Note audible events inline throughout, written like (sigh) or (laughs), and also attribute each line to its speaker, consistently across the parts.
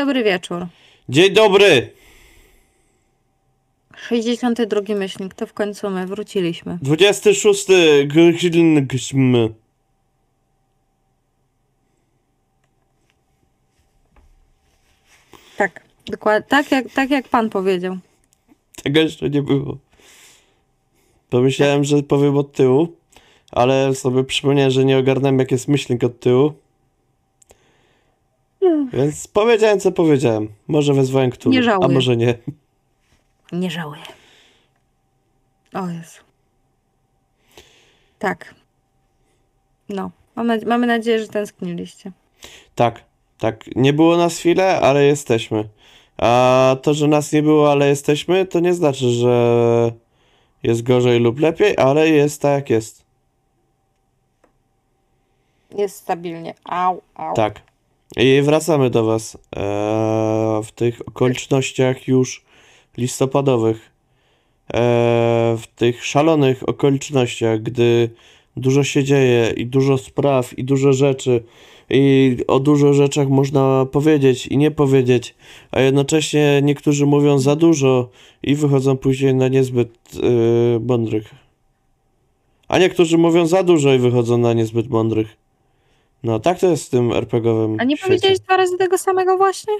Speaker 1: dobry wieczór.
Speaker 2: Dzień dobry!
Speaker 1: 62 myślnik, to w końcu my wróciliśmy.
Speaker 2: 26 grudnia.
Speaker 1: Tak, dokładnie, tak jak, tak jak pan powiedział.
Speaker 2: Tego jeszcze nie było. Pomyślałem, że powiem od tyłu, ale sobie przypomniałem, że nie ogarnąłem jak jest myślnik od tyłu. Więc powiedziałem co powiedziałem. Może wezwałem Cthulhu,
Speaker 1: Nie żałuję.
Speaker 2: a może nie.
Speaker 1: Nie żałuję. O Jezu. Tak. No, mamy, mamy nadzieję, że tęskniliście.
Speaker 2: Tak, tak. Nie było nas chwilę, ale jesteśmy. A to, że nas nie było, ale jesteśmy, to nie znaczy, że jest gorzej lub lepiej, ale jest tak jak jest.
Speaker 1: Jest stabilnie. Au, au.
Speaker 2: Tak. I wracamy do Was e, w tych okolicznościach już listopadowych. E, w tych szalonych okolicznościach, gdy dużo się dzieje i dużo spraw i dużo rzeczy i o dużo rzeczach można powiedzieć i nie powiedzieć, a jednocześnie niektórzy mówią za dużo i wychodzą później na niezbyt e, mądrych. A niektórzy mówią za dużo i wychodzą na niezbyt mądrych. No, tak to jest w tym RPG-owym
Speaker 1: A nie
Speaker 2: świecie.
Speaker 1: powiedziałeś dwa razy tego samego właśnie?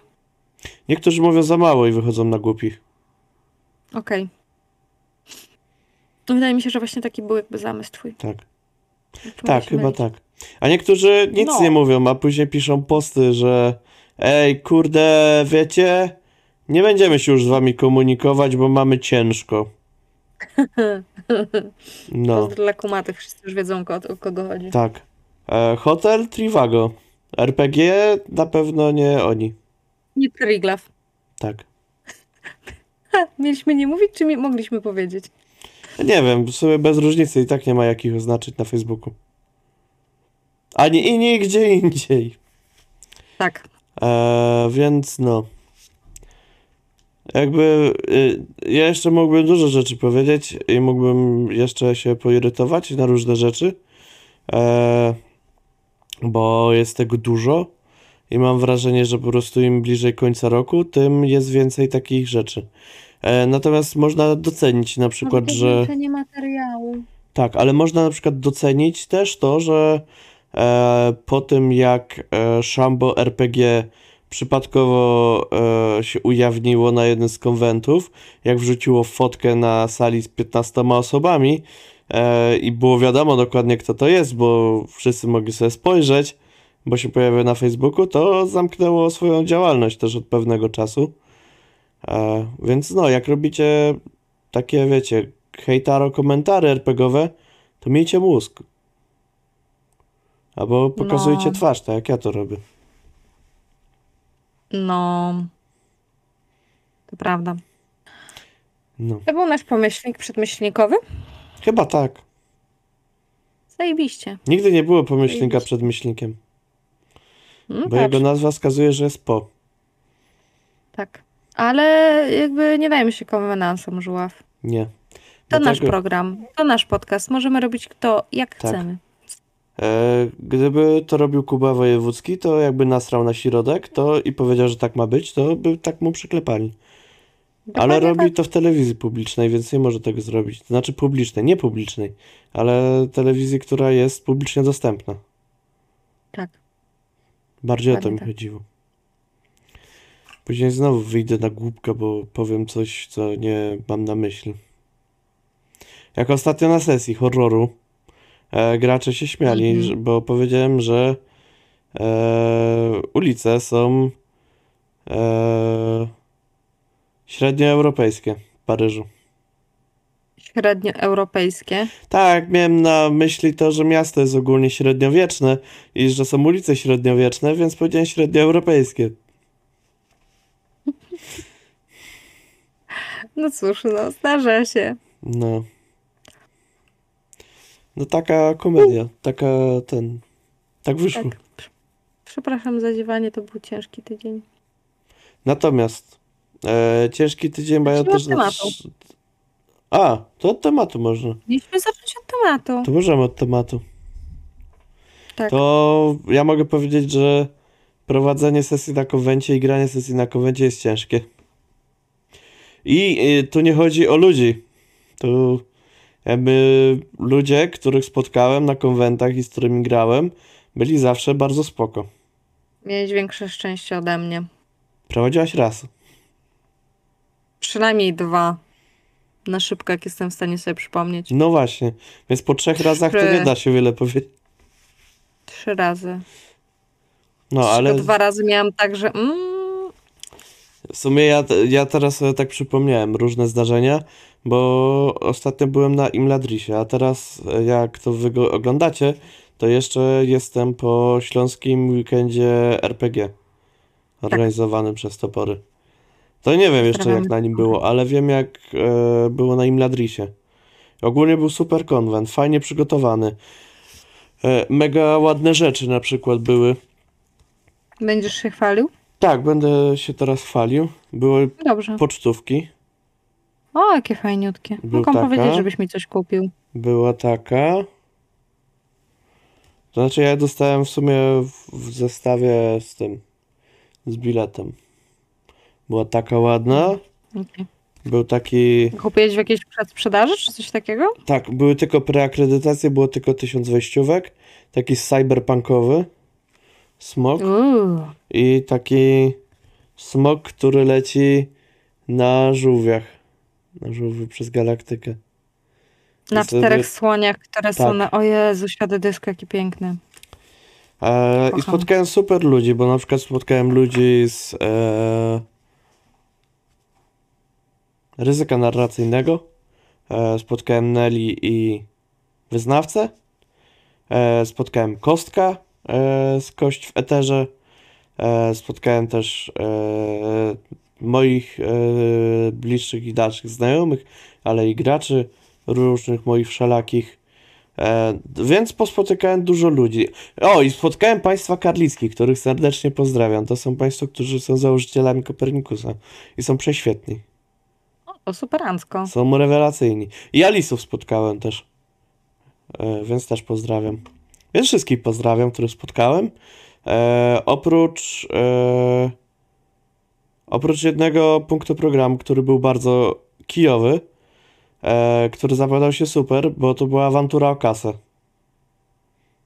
Speaker 2: Niektórzy mówią za mało i wychodzą na głupich.
Speaker 1: Okej. Wydaje mi się, że właśnie taki był jakby zamysł twój.
Speaker 2: Tak. Tak, chyba
Speaker 1: mylić?
Speaker 2: tak. A niektórzy nic
Speaker 1: No.
Speaker 2: nie mówią, a później piszą posty, że ej, kurde, wiecie, nie będziemy się już z wami komunikować, bo mamy ciężko. (laughs) No,
Speaker 1: Pozdro dla kumatych, wszyscy już wiedzą o, o kogo chodzi.
Speaker 2: tak. E, Hotel Trivago. RPG na pewno nie oni.
Speaker 1: Nie Triglav.
Speaker 2: Tak. (laughs)
Speaker 1: Mieliśmy nie mówić, czy mi mogliśmy powiedzieć?
Speaker 2: Nie wiem, w sumie bez różnicy i tak nie ma jakich oznaczyć na Facebooku. Ani i nigdzie indziej.
Speaker 1: Tak.
Speaker 2: E, więc no. Jakby y, ja jeszcze mógłbym dużo rzeczy powiedzieć i mógłbym jeszcze się poirytować na różne rzeczy, e, bo jest tego dużo i mam wrażenie, że po prostu im bliżej końca roku, tym jest więcej takich rzeczy. E, natomiast można docenić na przykład, że.
Speaker 1: nie materiału.
Speaker 2: Tak, ale można na przykład docenić też to, że e, po tym jak e, Shambo RPG przypadkowo e, się ujawniło na jednym z konwentów, jak wrzuciło fotkę na sali z 15 osobami i było wiadomo dokładnie kto to jest, bo wszyscy mogli sobie spojrzeć, bo się pojawia na Facebooku, to zamknęło swoją działalność też od pewnego czasu. E, więc no, jak robicie takie, wiecie, hejtaro komentary RPGowe, to miejcie mózg. Albo pokazujcie
Speaker 1: No.
Speaker 2: twarz, tak jak ja to robię.
Speaker 1: No. To prawda.
Speaker 2: No.
Speaker 1: To był nasz pomyślnik przedmyślnikowy?
Speaker 2: Chyba tak.
Speaker 1: Zajebiście.
Speaker 2: Nigdy nie było pomyślnika
Speaker 1: Zajebiście.
Speaker 2: przed myślnikiem,
Speaker 1: No,
Speaker 2: bo
Speaker 1: patrz,
Speaker 2: jego nazwa wskazuje, że jest po.
Speaker 1: tak. Ale jakby nie dajmy się konwenansom żuław.
Speaker 2: Nie.
Speaker 1: To nasz
Speaker 2: Dlatego,
Speaker 1: program, to nasz podcast. Możemy robić kto jak
Speaker 2: Tak.
Speaker 1: chcemy.
Speaker 2: e, gdyby to robił Kuba Wojewódzki, to jakby nasrał na środek to i powiedział, że tak ma być, to by tak mu przyklepali. Ale
Speaker 1: Dokładnie
Speaker 2: robi
Speaker 1: tak.
Speaker 2: to w telewizji publicznej, więc nie może tego zrobić. To znaczy publicznej, nie publicznej, ale telewizji, która jest publicznie dostępna.
Speaker 1: Tak.
Speaker 2: Bardziej o to
Speaker 1: Dokładnie
Speaker 2: mi
Speaker 1: tak.
Speaker 2: chodziło. Później znowu wyjdę na głupka, bo powiem coś, co nie mam na myśli. Jak ostatnio na sesji horroru e, gracze się śmiali,
Speaker 1: Mhm.
Speaker 2: że, bo powiedziałem, że e, ulice są e, średnioeuropejskie w Paryżu.
Speaker 1: Średnioeuropejskie.
Speaker 2: Tak, miałem na myśli to, że miasto jest ogólnie średniowieczne i że są ulice średniowieczne, więc powiedziałem średnioeuropejskie.
Speaker 1: No cóż, no zdarza się.
Speaker 2: No. No taka komedia, taka ten. Tak wyszło.
Speaker 1: Tak. Przepraszam za ziewanie, to był ciężki tydzień.
Speaker 2: Natomiast e, ciężki tydzień mają
Speaker 1: Zacznijmy
Speaker 2: też.
Speaker 1: od tematu.
Speaker 2: A, to od tematu można.
Speaker 1: Mieliśmy zacząć od tematu.
Speaker 2: To możemy od tematu.
Speaker 1: Tak.
Speaker 2: To ja mogę powiedzieć, że prowadzenie sesji na konwencie i granie sesji na konwencie jest ciężkie. I y, tu nie chodzi o ludzi. Tu jakby ludzie, których spotkałem na konwentach i z którymi grałem, byli zawsze bardzo spoko.
Speaker 1: Miałeś większe szczęście ode mnie.
Speaker 2: Prowadziłaś raz.
Speaker 1: Przynajmniej dwa. Na szybko, jak jestem w stanie sobie przypomnieć.
Speaker 2: No właśnie. Więc po trzech razach to
Speaker 1: Trzy.
Speaker 2: nie da się wiele powiedzieć.
Speaker 1: Trzy razy.
Speaker 2: No
Speaker 1: Tylko
Speaker 2: ale
Speaker 1: dwa razy miałam tak, że mm,
Speaker 2: w sumie ja, ja teraz sobie tak przypomniałem różne zdarzenia, bo ostatnio byłem na Imladrisie, a teraz e, jak to wy go oglądacie, to jeszcze jestem po śląskim weekendzie RPG organizowanym przez Topory. To nie wiem jeszcze jak na nim było, ale wiem jak e, było na Imladrisie. Ogólnie był super konwent, fajnie przygotowany. E, mega ładne rzeczy na przykład były.
Speaker 1: będziesz się chwalił?
Speaker 2: Tak, będę się teraz chwalił. Były
Speaker 1: Dobrze.
Speaker 2: pocztówki.
Speaker 1: O, jakie fajniutkie.
Speaker 2: Był
Speaker 1: Mogłam
Speaker 2: taka.
Speaker 1: powiedzieć, żebyś mi coś kupił.
Speaker 2: Była taka. To znaczy, ja dostałem w sumie w, w zestawie z tym, z biletem. Była taka ładna.
Speaker 1: Okej.
Speaker 2: Był taki.
Speaker 1: Kupiłeś w jakiejś przedsprzedaży, czy coś takiego?
Speaker 2: Tak, były tylko preakredytacje, było tylko tysiąc wejściówek. Taki cyberpunkowy smok.
Speaker 1: Uuu.
Speaker 2: I taki smok, który leci na żółwiach. Na żółwi przez galaktykę.
Speaker 1: Na
Speaker 2: I
Speaker 1: czterech słoniach, które są
Speaker 2: Tak.
Speaker 1: na... O Jezu, świat dysk, jaki piękny.
Speaker 2: E, I spotkałem super ludzi, bo na przykład spotkałem ludzi z e, ryzyka narracyjnego. E, spotkałem Nelly i wyznawcę. E, spotkałem Kostka e, z Kość w Eterze. Spotkałem też moich bliższych i dalszych znajomych, ale i graczy różnych moich wszelakich. Więc pospotykałem dużo ludzi. O, i spotkałem państwa karlickich, których serdecznie pozdrawiam. To są państwo, którzy są założycielami Kopernikusa i są prześwietni.
Speaker 1: O, superancko.
Speaker 2: Są rewelacyjni. I Alisów spotkałem też. E, więc też pozdrawiam. Więc wszystkich pozdrawiam, których spotkałem. E, oprócz e, oprócz jednego punktu programu, który był bardzo kijowy, e, który zapowiadał się super, bo to była awantura o kasę.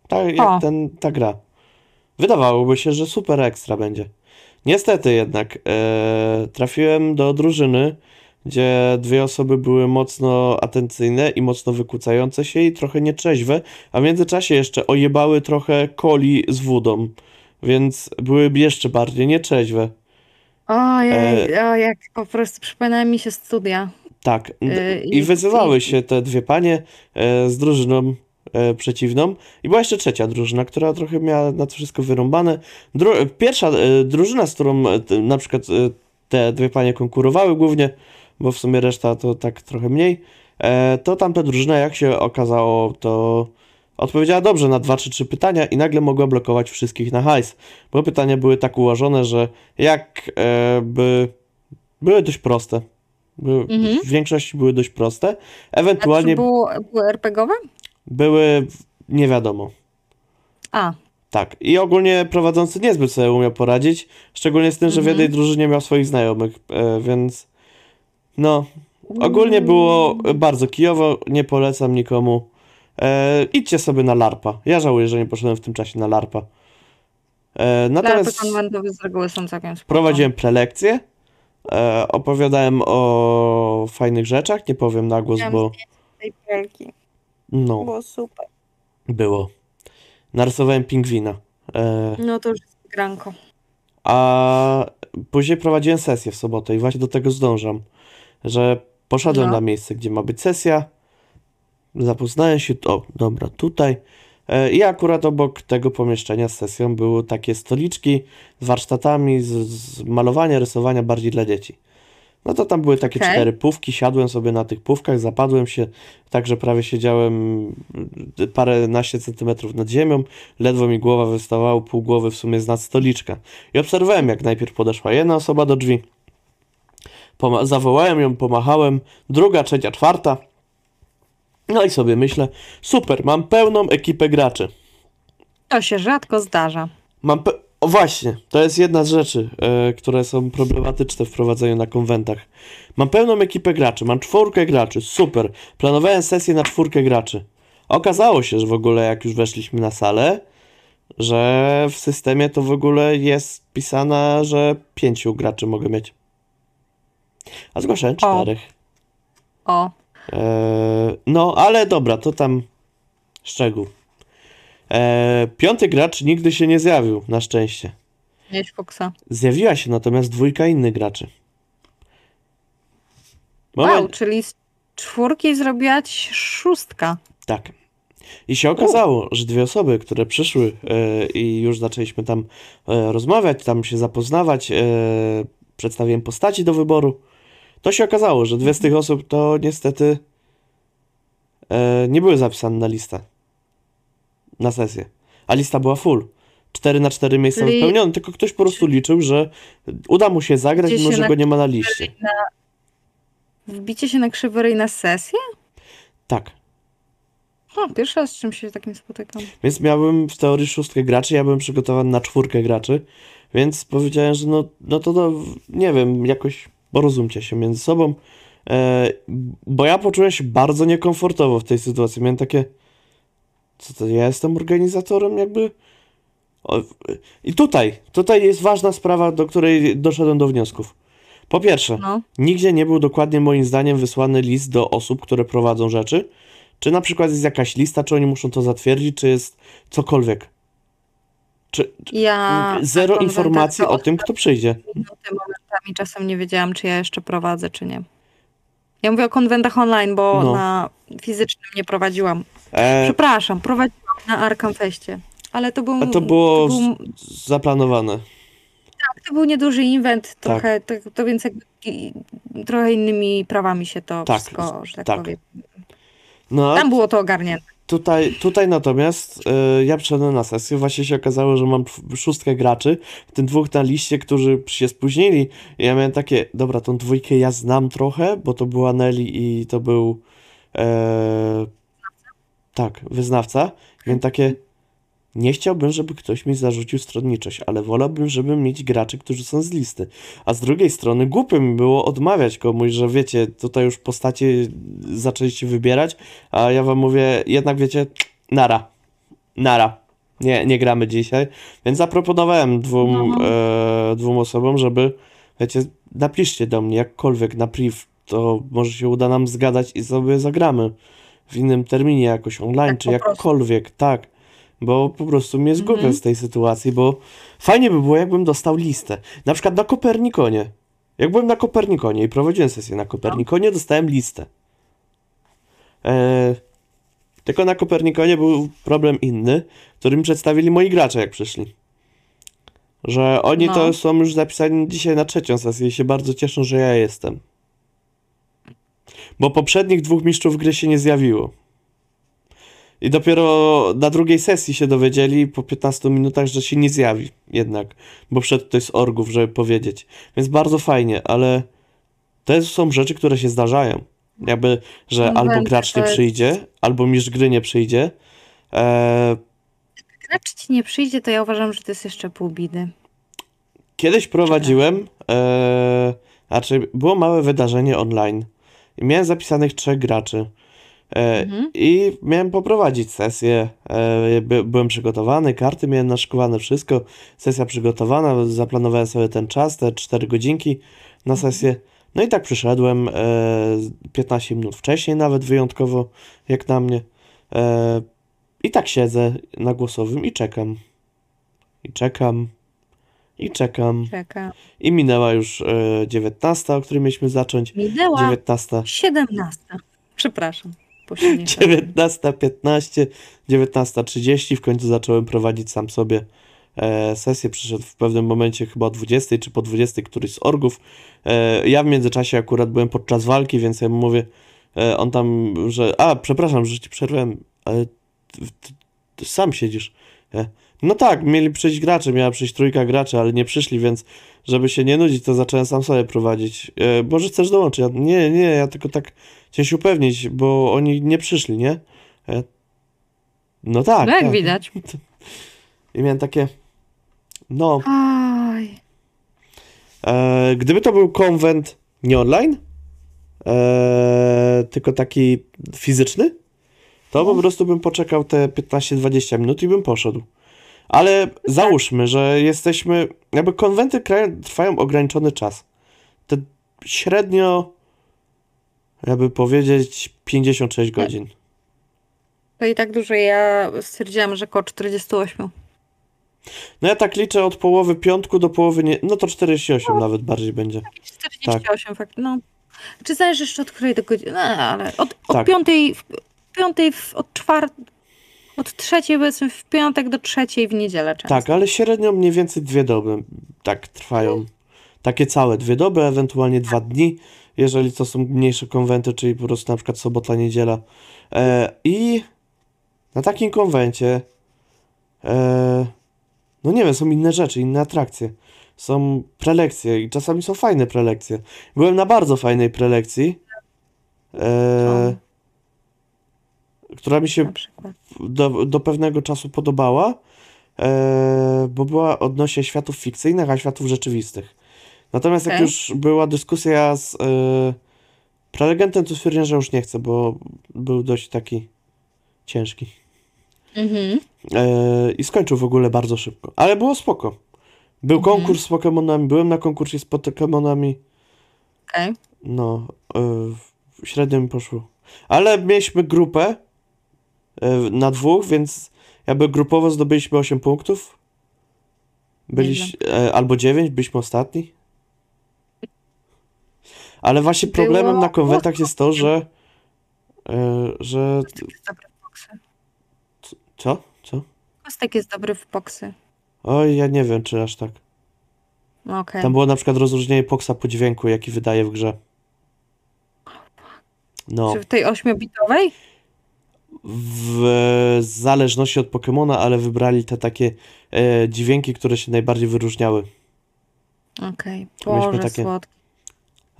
Speaker 2: Tak jak
Speaker 1: O.
Speaker 2: ten, ta gra. Wydawałoby się, że super ekstra będzie. Niestety jednak e, trafiłem do drużyny, gdzie dwie osoby były mocno atencyjne i mocno wykłócające się i trochę nieczeźwe, a w międzyczasie jeszcze ojebały trochę coli z wódą, więc były jeszcze bardziej nieczeźwe.
Speaker 1: Ojej, o, jak po prostu przypominają mi się studia.
Speaker 2: Tak,
Speaker 1: Yy,
Speaker 2: i wyzywały
Speaker 1: i-
Speaker 2: się te dwie panie e, z drużyną e, przeciwną i była jeszcze trzecia drużyna, która trochę miała na to wszystko wyrąbane. Dru- pierwsza e, drużyna, z którą e, t- na przykład e, te dwie panie konkurowały głównie, bo w sumie reszta to tak trochę mniej, e, to tamta drużyna, jak się okazało, to odpowiedziała dobrze na dwa czy trzy pytania i nagle mogła blokować wszystkich na hajs, bo pytania były tak ułożone, że jak e, by były dość proste. Były,
Speaker 1: Mhm.
Speaker 2: W większości były dość proste.
Speaker 1: A czy
Speaker 2: Ewentualnie
Speaker 1: było, były RPGowe?
Speaker 2: były w- nie wiadomo.
Speaker 1: A,
Speaker 2: Tak. I ogólnie prowadzący niezbyt sobie umiał poradzić. Szczególnie z tym, że w
Speaker 1: Mhm.
Speaker 2: jednej drużynie miał swoich znajomych, e, więc no. Ogólnie było bardzo kijowo, nie polecam nikomu. E, idźcie sobie na LARPa. Ja żałuję, że nie poszedłem w tym czasie na LARPa. E,
Speaker 1: larpy
Speaker 2: natomiast
Speaker 1: konwentowe z reguły są całkiem spoko.
Speaker 2: prowadziłem prelekcje. E, opowiadałem o fajnych rzeczach, nie powiem na głos, bo
Speaker 1: tej pralki.
Speaker 2: no,
Speaker 1: Było super.
Speaker 2: było. Narysowałem pingwina. E,
Speaker 1: No to już jest granko.
Speaker 2: A później prowadziłem sesję w sobotę i właśnie do tego zdążam, że poszedłem
Speaker 1: No.
Speaker 2: na miejsce, gdzie ma być sesja, zapoznałem się, o, dobra, tutaj. E, I akurat obok tego pomieszczenia z sesją były takie stoliczki z warsztatami, z, z malowania, rysowania bardziej dla dzieci. No to tam były takie
Speaker 1: Okej.
Speaker 2: cztery pówki, siadłem sobie na tych pówkach, zapadłem się, tak że prawie siedziałem y, paręnaście centymetrów nad ziemią, ledwo mi głowa wystawała, pół głowy w sumie z nad stoliczka. I obserwowałem, jak najpierw podeszła jedna osoba do drzwi, Poma- zawołałem ją, pomachałem, druga, trzecia, czwarta. No i sobie myślę, super, mam pełną ekipę graczy.
Speaker 1: To się rzadko zdarza.
Speaker 2: Mam pe- O właśnie, to jest jedna z rzeczy, e, które są problematyczne w prowadzeniu na konwentach. Mam pełną ekipę graczy, mam czwórkę graczy, super. Planowałem sesję na czwórkę graczy. Okazało się, że w ogóle jak już weszliśmy na salę, że w systemie to w ogóle jest pisane, że pięciu graczy mogę mieć. A zgłaszałem czterech.
Speaker 1: O,
Speaker 2: E, no, ale dobra, to tam szczegół. E, piąty gracz nigdy się nie zjawił, na szczęście.
Speaker 1: mieć Foxa.
Speaker 2: Zjawiła się natomiast dwójka innych graczy.
Speaker 1: Wow,
Speaker 2: Moment,
Speaker 1: czyli z czwórki zrobiła szóstka.
Speaker 2: tak. I się okazało, że dwie osoby, które przyszły e, i już zaczęliśmy tam e, rozmawiać, tam się zapoznawać, e, przedstawiłem postaci do wyboru, to się okazało, że dwie z tych osób to niestety e, nie były zapisane na listę. Na sesję. A lista była full. 4 na 4 miejsca
Speaker 1: Czyli-
Speaker 2: wypełnione, tylko ktoś po prostu liczył, że uda mu się zagrać, mimo że
Speaker 1: na-
Speaker 2: go nie ma na liście.
Speaker 1: Wbicie się na krzywy ryj na sesję?
Speaker 2: Tak.
Speaker 1: O, pierwszy raz z czymś się takim spotykam.
Speaker 2: Więc miałbym w teorii szóstkę graczy, ja byłem przygotowany na czwórkę graczy, więc powiedziałem, że no, no to no, nie wiem, jakoś porozumcie się między sobą, e, bo ja poczułem się bardzo niekomfortowo w tej sytuacji. Miałem takie, co to, ja jestem organizatorem jakby? O, I tutaj, tutaj jest ważna sprawa, do której doszedłem do wniosków. Po pierwsze,
Speaker 1: No,
Speaker 2: Nigdzie nie był dokładnie moim zdaniem wysłany list do osób, które prowadzą rzeczy. Czy na przykład jest jakaś lista, czy oni muszą to zatwierdzić, czy jest cokolwiek. Czy,
Speaker 1: ja...
Speaker 2: zero informacji o tym, kto przyjdzie.
Speaker 1: Momentami czasem nie wiedziałam, czy ja jeszcze prowadzę, czy nie. Ja mówię o konwentach online, bo
Speaker 2: No.
Speaker 1: na fizycznym nie prowadziłam.
Speaker 2: E,
Speaker 1: Przepraszam, prowadziłam na Arkham. Ale to był,
Speaker 2: a to było
Speaker 1: to był,
Speaker 2: zaplanowane.
Speaker 1: to był nieduży event,
Speaker 2: Tak.
Speaker 1: trochę, to, to więc jakby trochę innymi prawami się to
Speaker 2: Tak,
Speaker 1: wszystko, że tak,
Speaker 2: tak.
Speaker 1: powiem.
Speaker 2: No,
Speaker 1: Tam było to ogarnięte.
Speaker 2: Tutaj, tutaj natomiast e, ja przyszedłem na sesję, właśnie się okazało, że mam szóstkę graczy, w tym dwóch na liście, którzy się spóźnili. I ja miałem takie, dobra, tą dwójkę ja znam trochę, bo to była Nelly i to był e, tak, wyznawca. Miałem takie, nie chciałbym, żeby ktoś mi zarzucił stronniczość, ale wolałbym, żeby mieć graczy, którzy są z listy. A z drugiej strony głupio mi było odmawiać komuś, że wiecie, tutaj już postacie zaczęliście wybierać, a ja wam mówię, jednak wiecie, nara, nara. Nie, nie gramy dzisiaj. Więc zaproponowałem dwóm,
Speaker 1: No.
Speaker 2: e, dwóm osobom, żeby, wiecie, napiszcie do mnie jakkolwiek na priv, to może się uda nam zgadać i sobie zagramy w innym terminie, jakoś online,
Speaker 1: Tak,
Speaker 2: czy jakkolwiek, tak. Bo po prostu mnie zgubię
Speaker 1: Mhm.
Speaker 2: z tej sytuacji, bo fajnie by było, jakbym dostał listę. Na przykład na Kopernikonie. Jak byłem na Kopernikonie i prowadziłem sesję na Kopernikonie, dostałem listę. E, tylko na Kopernikonie był problem inny, który mi przedstawili moi gracze, jak przyszli. Że oni
Speaker 1: No.
Speaker 2: to są już zapisani dzisiaj na trzecią sesję i się bardzo cieszą, że ja jestem. Bo poprzednich dwóch mistrzów gry się nie zjawiło. I dopiero na drugiej sesji się dowiedzieli po 15 minutach, że się nie zjawi jednak, bo wszedł ktoś z orgów, żeby powiedzieć. Więc bardzo fajnie, ale to są rzeczy, które się zdarzają. Jakby, że albo
Speaker 1: Konwenty
Speaker 2: gracz nie przyjdzie, albo mistrz gry nie przyjdzie. Eee,
Speaker 1: Gracz ci nie przyjdzie, to ja uważam, że to jest jeszcze pół bidy.
Speaker 2: Kiedyś prowadziłem, e, znaczy było małe wydarzenie online i miałem zapisanych trzech graczy
Speaker 1: Mhm.
Speaker 2: i miałem poprowadzić sesję, e, by, byłem przygotowany, karty miałem naszykowane, wszystko, sesja przygotowana, zaplanowałem sobie ten czas, te 4 godzinki na sesję, no i tak przyszedłem e, 15 minut wcześniej nawet wyjątkowo, jak na mnie e, i tak siedzę na głosowym i czekam, i czekam, i czekam.
Speaker 1: Czeka.
Speaker 2: I minęła już e, 19, o której mieliśmy zacząć.
Speaker 1: Minęła
Speaker 2: 19,
Speaker 1: 17. Przepraszam. Później
Speaker 2: 19, 15, 19.30. W końcu zacząłem prowadzić sam sobie e, sesję. Przyszedł w pewnym momencie chyba o 20 czy po 20 któryś z orgów. E, ja w międzyczasie akurat byłem podczas walki, więc ja mu mówię, e, on tam, że a, przepraszam, że ci przerwałem, ale ty, ty, ty sam siedzisz. E, no tak, mieli przyjść gracze, miała przyjść trójka graczy, ale nie przyszli, więc żeby się nie nudzić, to zacząłem sam sobie prowadzić. E, może chcesz dołączyć? Ja, nie, nie, ja tylko tak chciałem się upewnić, bo oni nie przyszli, nie? E, no tak,
Speaker 1: No jak
Speaker 2: tak.
Speaker 1: widać.
Speaker 2: I miałem takie, No,
Speaker 1: Aj.
Speaker 2: e, gdyby to był konwent nie online, e, tylko taki fizyczny, to po prostu bym poczekał te 15-20 minut i bym poszedł. Ale załóżmy, że jesteśmy. Jakby konwenty krają- trwają ograniczony czas. Te średnio, jakby powiedzieć, 56 godzin.
Speaker 1: To i tak dużo. Ja stwierdziłam, że około 48.
Speaker 2: No ja tak liczę od połowy piątku do połowy. Nie, no to 48 nawet bardziej będzie.
Speaker 1: 48 fakt. No. Czy zależy jeszcze od której do godziny? No, ale od, od
Speaker 2: Tak.
Speaker 1: piątej, piątej w, od czwartej, od trzeciej powiedzmy w piątek do trzeciej w niedzielę często.
Speaker 2: Tak, ale średnio mniej więcej dwie doby tak trwają. Takie całe dwie doby, ewentualnie dwa dni, jeżeli to są mniejsze konwenty, czyli po prostu na przykład sobota, niedziela. E, I na takim konwencie, e, no nie wiem, są inne rzeczy, inne atrakcje. Są prelekcje i czasami są fajne prelekcje. Byłem na bardzo fajnej prelekcji, e, która mi się do, do pewnego czasu podobała, e, bo była odnośnie światów fikcyjnych, a światów rzeczywistych. Natomiast jak
Speaker 1: Okej.
Speaker 2: już była dyskusja z e, prelegentem, to stwierdziłem, że już nie chcę, bo był dość taki ciężki.
Speaker 1: Mhm.
Speaker 2: E, I skończył w ogóle bardzo szybko. Ale było spoko. Był
Speaker 1: Mhm.
Speaker 2: konkurs z Pokemonami, byłem na konkursie z Pokemonami.
Speaker 1: Okej.
Speaker 2: No, y, średnio mi poszło. Ale mieliśmy grupę na dwóch, więc jakby grupowo zdobyliśmy 8 punktów. Byliś, e, albo 9, byliśmy ostatni. Ale właśnie
Speaker 1: Było-
Speaker 2: problemem na konwentach jest to, że e, że
Speaker 1: Kostek jest dobry w boksy.
Speaker 2: co? Co?
Speaker 1: Kostek jest dobry w boksy.
Speaker 2: Oj, ja nie wiem, czy aż tak.
Speaker 1: No okej.
Speaker 2: Tam było na przykład rozróżnienie poksa po dźwięku, jaki wydaje w grze. No.
Speaker 1: Czy w tej ośmiobitowej?
Speaker 2: W zależności od Pokemona, ale wybrali te takie e, dźwięki, które się najbardziej wyróżniały.
Speaker 1: Okej.
Speaker 2: Myśmy
Speaker 1: Boże,
Speaker 2: takie-
Speaker 1: słodki.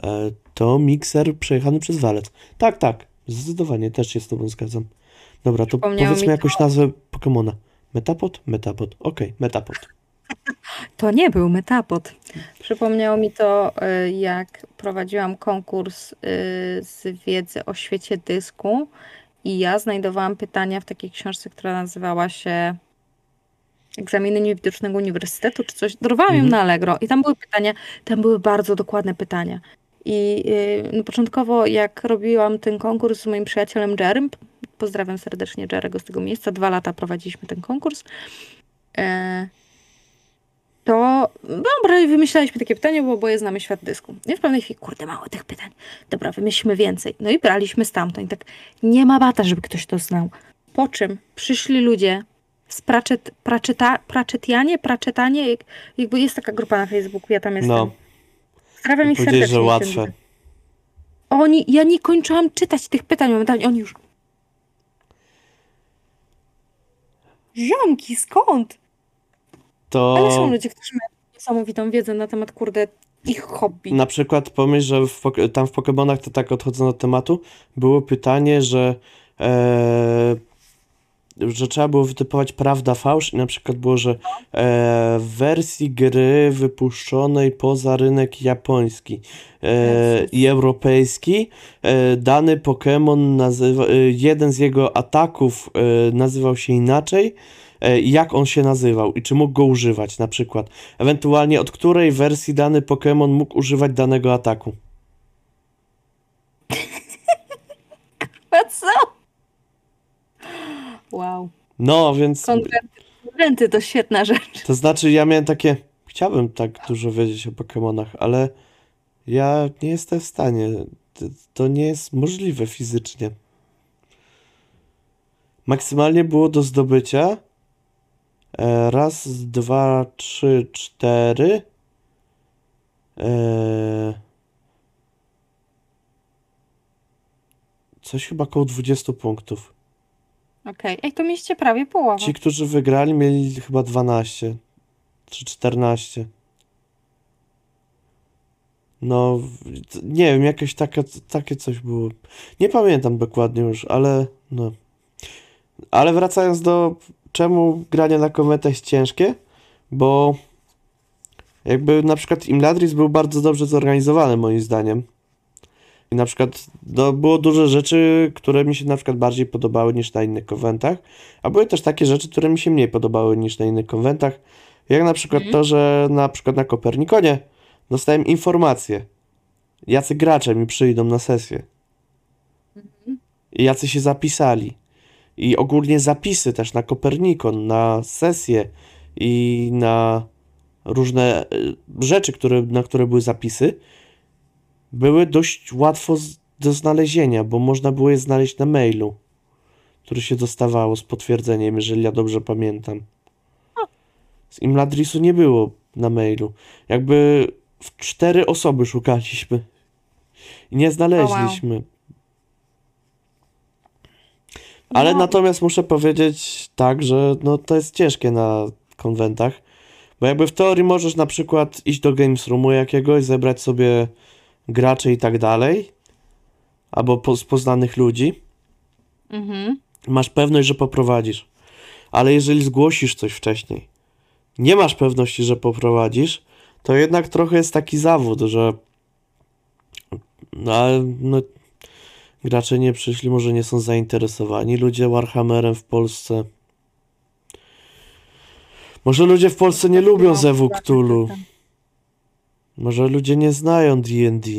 Speaker 2: E, to mikser przejechany przez walec. Tak, tak, zdecydowanie, też się z tobą zgadzam. Dobra, to powiedzmy
Speaker 1: mi
Speaker 2: jakąś nazwę Pokemona. Metapod? Metapod. Okej, Metapod. (laughs)
Speaker 1: To nie był Metapod. Przypomniało mi to, y, jak prowadziłam konkurs y, z wiedzy o świecie dysku i ja znajdowałam pytania w takiej książce, która nazywała się Egzaminy Niewidocznego Uniwersytetu, czy coś. Dorwałam ją
Speaker 2: Mhm.
Speaker 1: na Allegro i tam były pytania, tam były bardzo dokładne pytania. I y, no, początkowo, jak robiłam ten konkurs z moim przyjacielem Jerem, pozdrawiam serdecznie Jerego z tego miejsca, dwa lata prowadziliśmy ten konkurs, e, to dobra, wymyślaliśmy takie pytanie, bo oboje znamy świat dysku. I w pewnej chwili, kurde, mało tych pytań. Dobra, wymyślimy więcej. No i braliśmy stamtąd. I tak, nie ma bata, żeby ktoś to znał. Po czym przyszli ludzie z Pratchett, Pratchetta, Pratchettianie, Pratchettanie, jak, jakby jest taka grupa na Facebooku, ja tam jestem.
Speaker 2: No,
Speaker 1: ich
Speaker 2: powiedzieli,
Speaker 1: serdecznie.
Speaker 2: że łatwe.
Speaker 1: Oni, ja nie kończyłam czytać tych pytań momentami, oni już... Ziomki, skąd? Ale są
Speaker 2: To
Speaker 1: ludzie, którzy mają niesamowitą wiedzę na temat, kurde, ich hobby.
Speaker 2: na przykład pomyśl, że w, tam w Pokemonach, to tak odchodząc od tematu, było pytanie, że e, że trzeba było wytypować prawda, fałsz i na przykład było, że e, w wersji gry wypuszczonej poza rynek japoński e, i europejski e, dany Pokémon nazywa, e, jeden z jego ataków e, nazywał się inaczej jak on się nazywał i czy mógł go używać na przykład. Ewentualnie od której wersji dany Pokémon mógł używać danego ataku.
Speaker 1: Co? Wow.
Speaker 2: No, więc
Speaker 1: konwenty to świetna rzecz.
Speaker 2: To znaczy, ja miałem takie. Chciałbym tak dużo wiedzieć o Pokemonach, ale ja nie jestem w stanie. To nie jest możliwe fizycznie. Maksymalnie było do zdobycia. E, raz, dwa, trzy, cztery. E, coś chyba około 20 punktów.
Speaker 1: Okej, ej, to mieliście prawie połowę.
Speaker 2: Ci, którzy wygrali, mieli chyba 12 czy 14. No, nie wiem, jakieś takie, takie coś było. Nie pamiętam dokładnie już, ale no. Ale wracając do czemu granie na konwentach jest ciężkie, bo Jakby na przykład Imladris był bardzo dobrze zorganizowany moim zdaniem. I na przykład no, było dużo rzeczy, które mi się na przykład bardziej podobały niż na innych konwentach, a były też takie rzeczy, które mi się mniej podobały niż na innych konwentach. Jak na przykład
Speaker 1: Mhm.
Speaker 2: to, że na przykład na Kopernikonie dostałem informację, jacy gracze mi przyjdą na sesję. I jacy się zapisali. I ogólnie zapisy też na Kopernikon, na sesje i na różne y, rzeczy, które, na które były zapisy, były dość łatwo do znalezienia, bo można było je znaleźć na mailu, który się dostawało z potwierdzeniem, jeżeli ja dobrze pamiętam. Z Imladrisu nie było na mailu. Jakby w cztery osoby szukaliśmy i nie znaleźliśmy. Ale
Speaker 1: No.
Speaker 2: natomiast muszę powiedzieć tak, że no to jest ciężkie na konwentach, bo jakby w teorii możesz na przykład iść do Games Roomu jakiegoś, zebrać sobie graczy i tak dalej, albo po, z poznanych ludzi,
Speaker 1: Mhm.
Speaker 2: masz pewność, że poprowadzisz. Ale jeżeli zgłosisz coś wcześniej, nie masz pewności, że poprowadzisz, to jednak trochę jest taki zawód, że no, no, gracze nie przyszli, może nie są zainteresowani. Ludzie Warhammerem w Polsce. Może ludzie w Polsce nie lubią Zewu Cthulhu. Może ludzie nie znają D&D.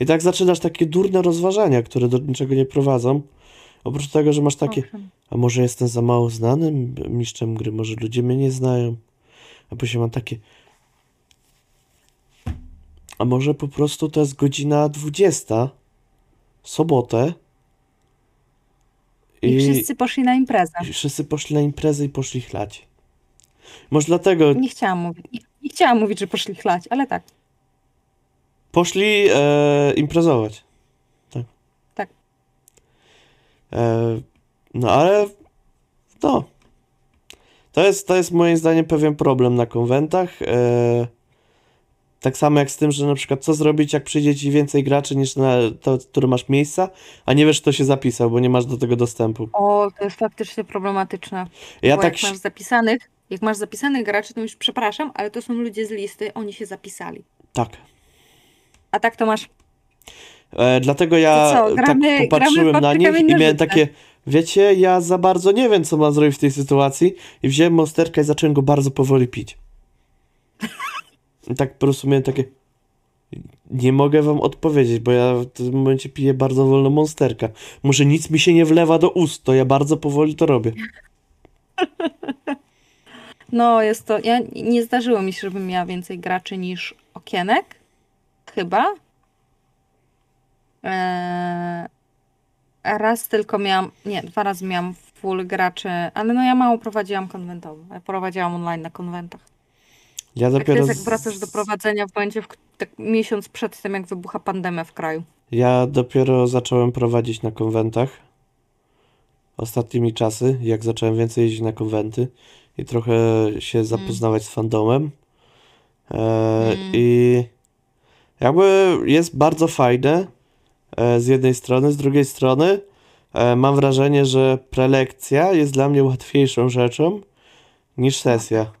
Speaker 2: I tak zaczynasz takie durne rozważania, które do niczego nie prowadzą. Oprócz tego, że masz takie, a może jestem za mało znanym mistrzem gry, może ludzie mnie nie znają. A później mam takie, a może po prostu to jest godzina 20, w sobotę
Speaker 1: I wszyscy poszli na imprezę.
Speaker 2: i wszyscy poszli na imprezę i poszli chlać. Może dlatego
Speaker 1: Nie chciałam mówić. Nie, nie chciałam mówić, że poszli chlać, ale tak.
Speaker 2: poszli e, imprezować. Tak.
Speaker 1: Tak.
Speaker 2: E, no ale no. To jest, to jest moim zdaniem pewien problem na konwentach. E, tak samo jak z tym, że na przykład co zrobić, jak przyjdzie ci więcej graczy niż na to, które masz miejsca, a nie wiesz, kto się zapisał, bo nie masz do tego dostępu.
Speaker 1: O, to jest faktycznie problematyczne.
Speaker 2: Ja
Speaker 1: bo
Speaker 2: tak.
Speaker 1: jak masz zapisanych, jak masz zapisanych graczy, to już przepraszam, ale to są ludzie z listy, oni się zapisali.
Speaker 2: Tak.
Speaker 1: A tak to masz.
Speaker 2: E, dlatego ja
Speaker 1: co, gramy-
Speaker 2: tak popatrzyłem na nich i miałem takie, wiecie, ja za bardzo nie wiem, co mam zrobić w tej sytuacji i wziąłem monsterka i zacząłem go bardzo powoli pić. Tak po prostu miałem takie, nie mogę wam odpowiedzieć, bo ja w tym momencie piję bardzo wolno monsterka. Może nic mi się nie wlewa do ust, to ja bardzo powoli to robię. (laughs)
Speaker 1: No, jest to. Ja nie zdarzyło mi się, żebym miała więcej graczy niż okienek. Chyba. Eee, raz tylko miałam. Nie, dwa razy miałam full graczy, ale no ja mało prowadziłam konwentowo. Ja prowadziłam online na konwentach.
Speaker 2: Ja
Speaker 1: Tak
Speaker 2: dopiero,
Speaker 1: jest, jak wracasz do prowadzenia w momencie, w, tak miesiąc przed tym, jak wybucha pandemia w kraju.
Speaker 2: ja dopiero zacząłem prowadzić na konwentach. Ostatnimi czasy, jak zacząłem więcej jeździć na konwenty i trochę się zapoznawać z fandomem. E,
Speaker 1: Mm.
Speaker 2: I jakby jest bardzo fajne e, z jednej strony, z drugiej strony e, mam wrażenie, że prelekcja jest dla mnie łatwiejszą rzeczą niż sesja.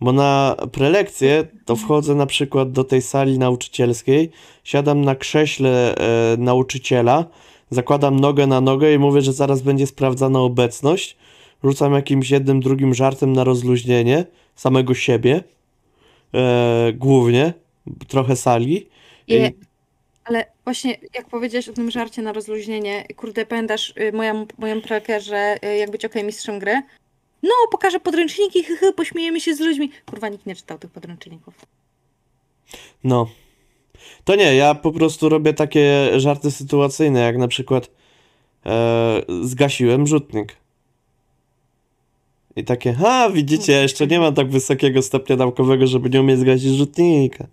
Speaker 2: Bo na prelekcję to wchodzę na przykład do tej sali nauczycielskiej, siadam na krześle e, nauczyciela, zakładam nogę na nogę i mówię, że zaraz będzie sprawdzana obecność. Rzucam jakimś jednym, drugim żartem na rozluźnienie samego siebie, e, głównie, trochę sali.
Speaker 1: I, ale właśnie jak powiedziałeś o tym żarcie na rozluźnienie, kurde, pamiętasz y, moją, moją prelkę, że y, jak być okej mistrzem gry? No, pokażę podręczniki, hy, hy, pośmiejemy się z ludźmi. Kurwa, nikt nie czytał tych podręczników.
Speaker 2: No. To nie, ja po prostu robię takie żarty sytuacyjne, jak na przykład e, zgasiłem rzutnik. I takie, ha, widzicie, ja jeszcze nie mam tak wysokiego stopnia naukowego, żeby nie umieć zgasić rzutnika.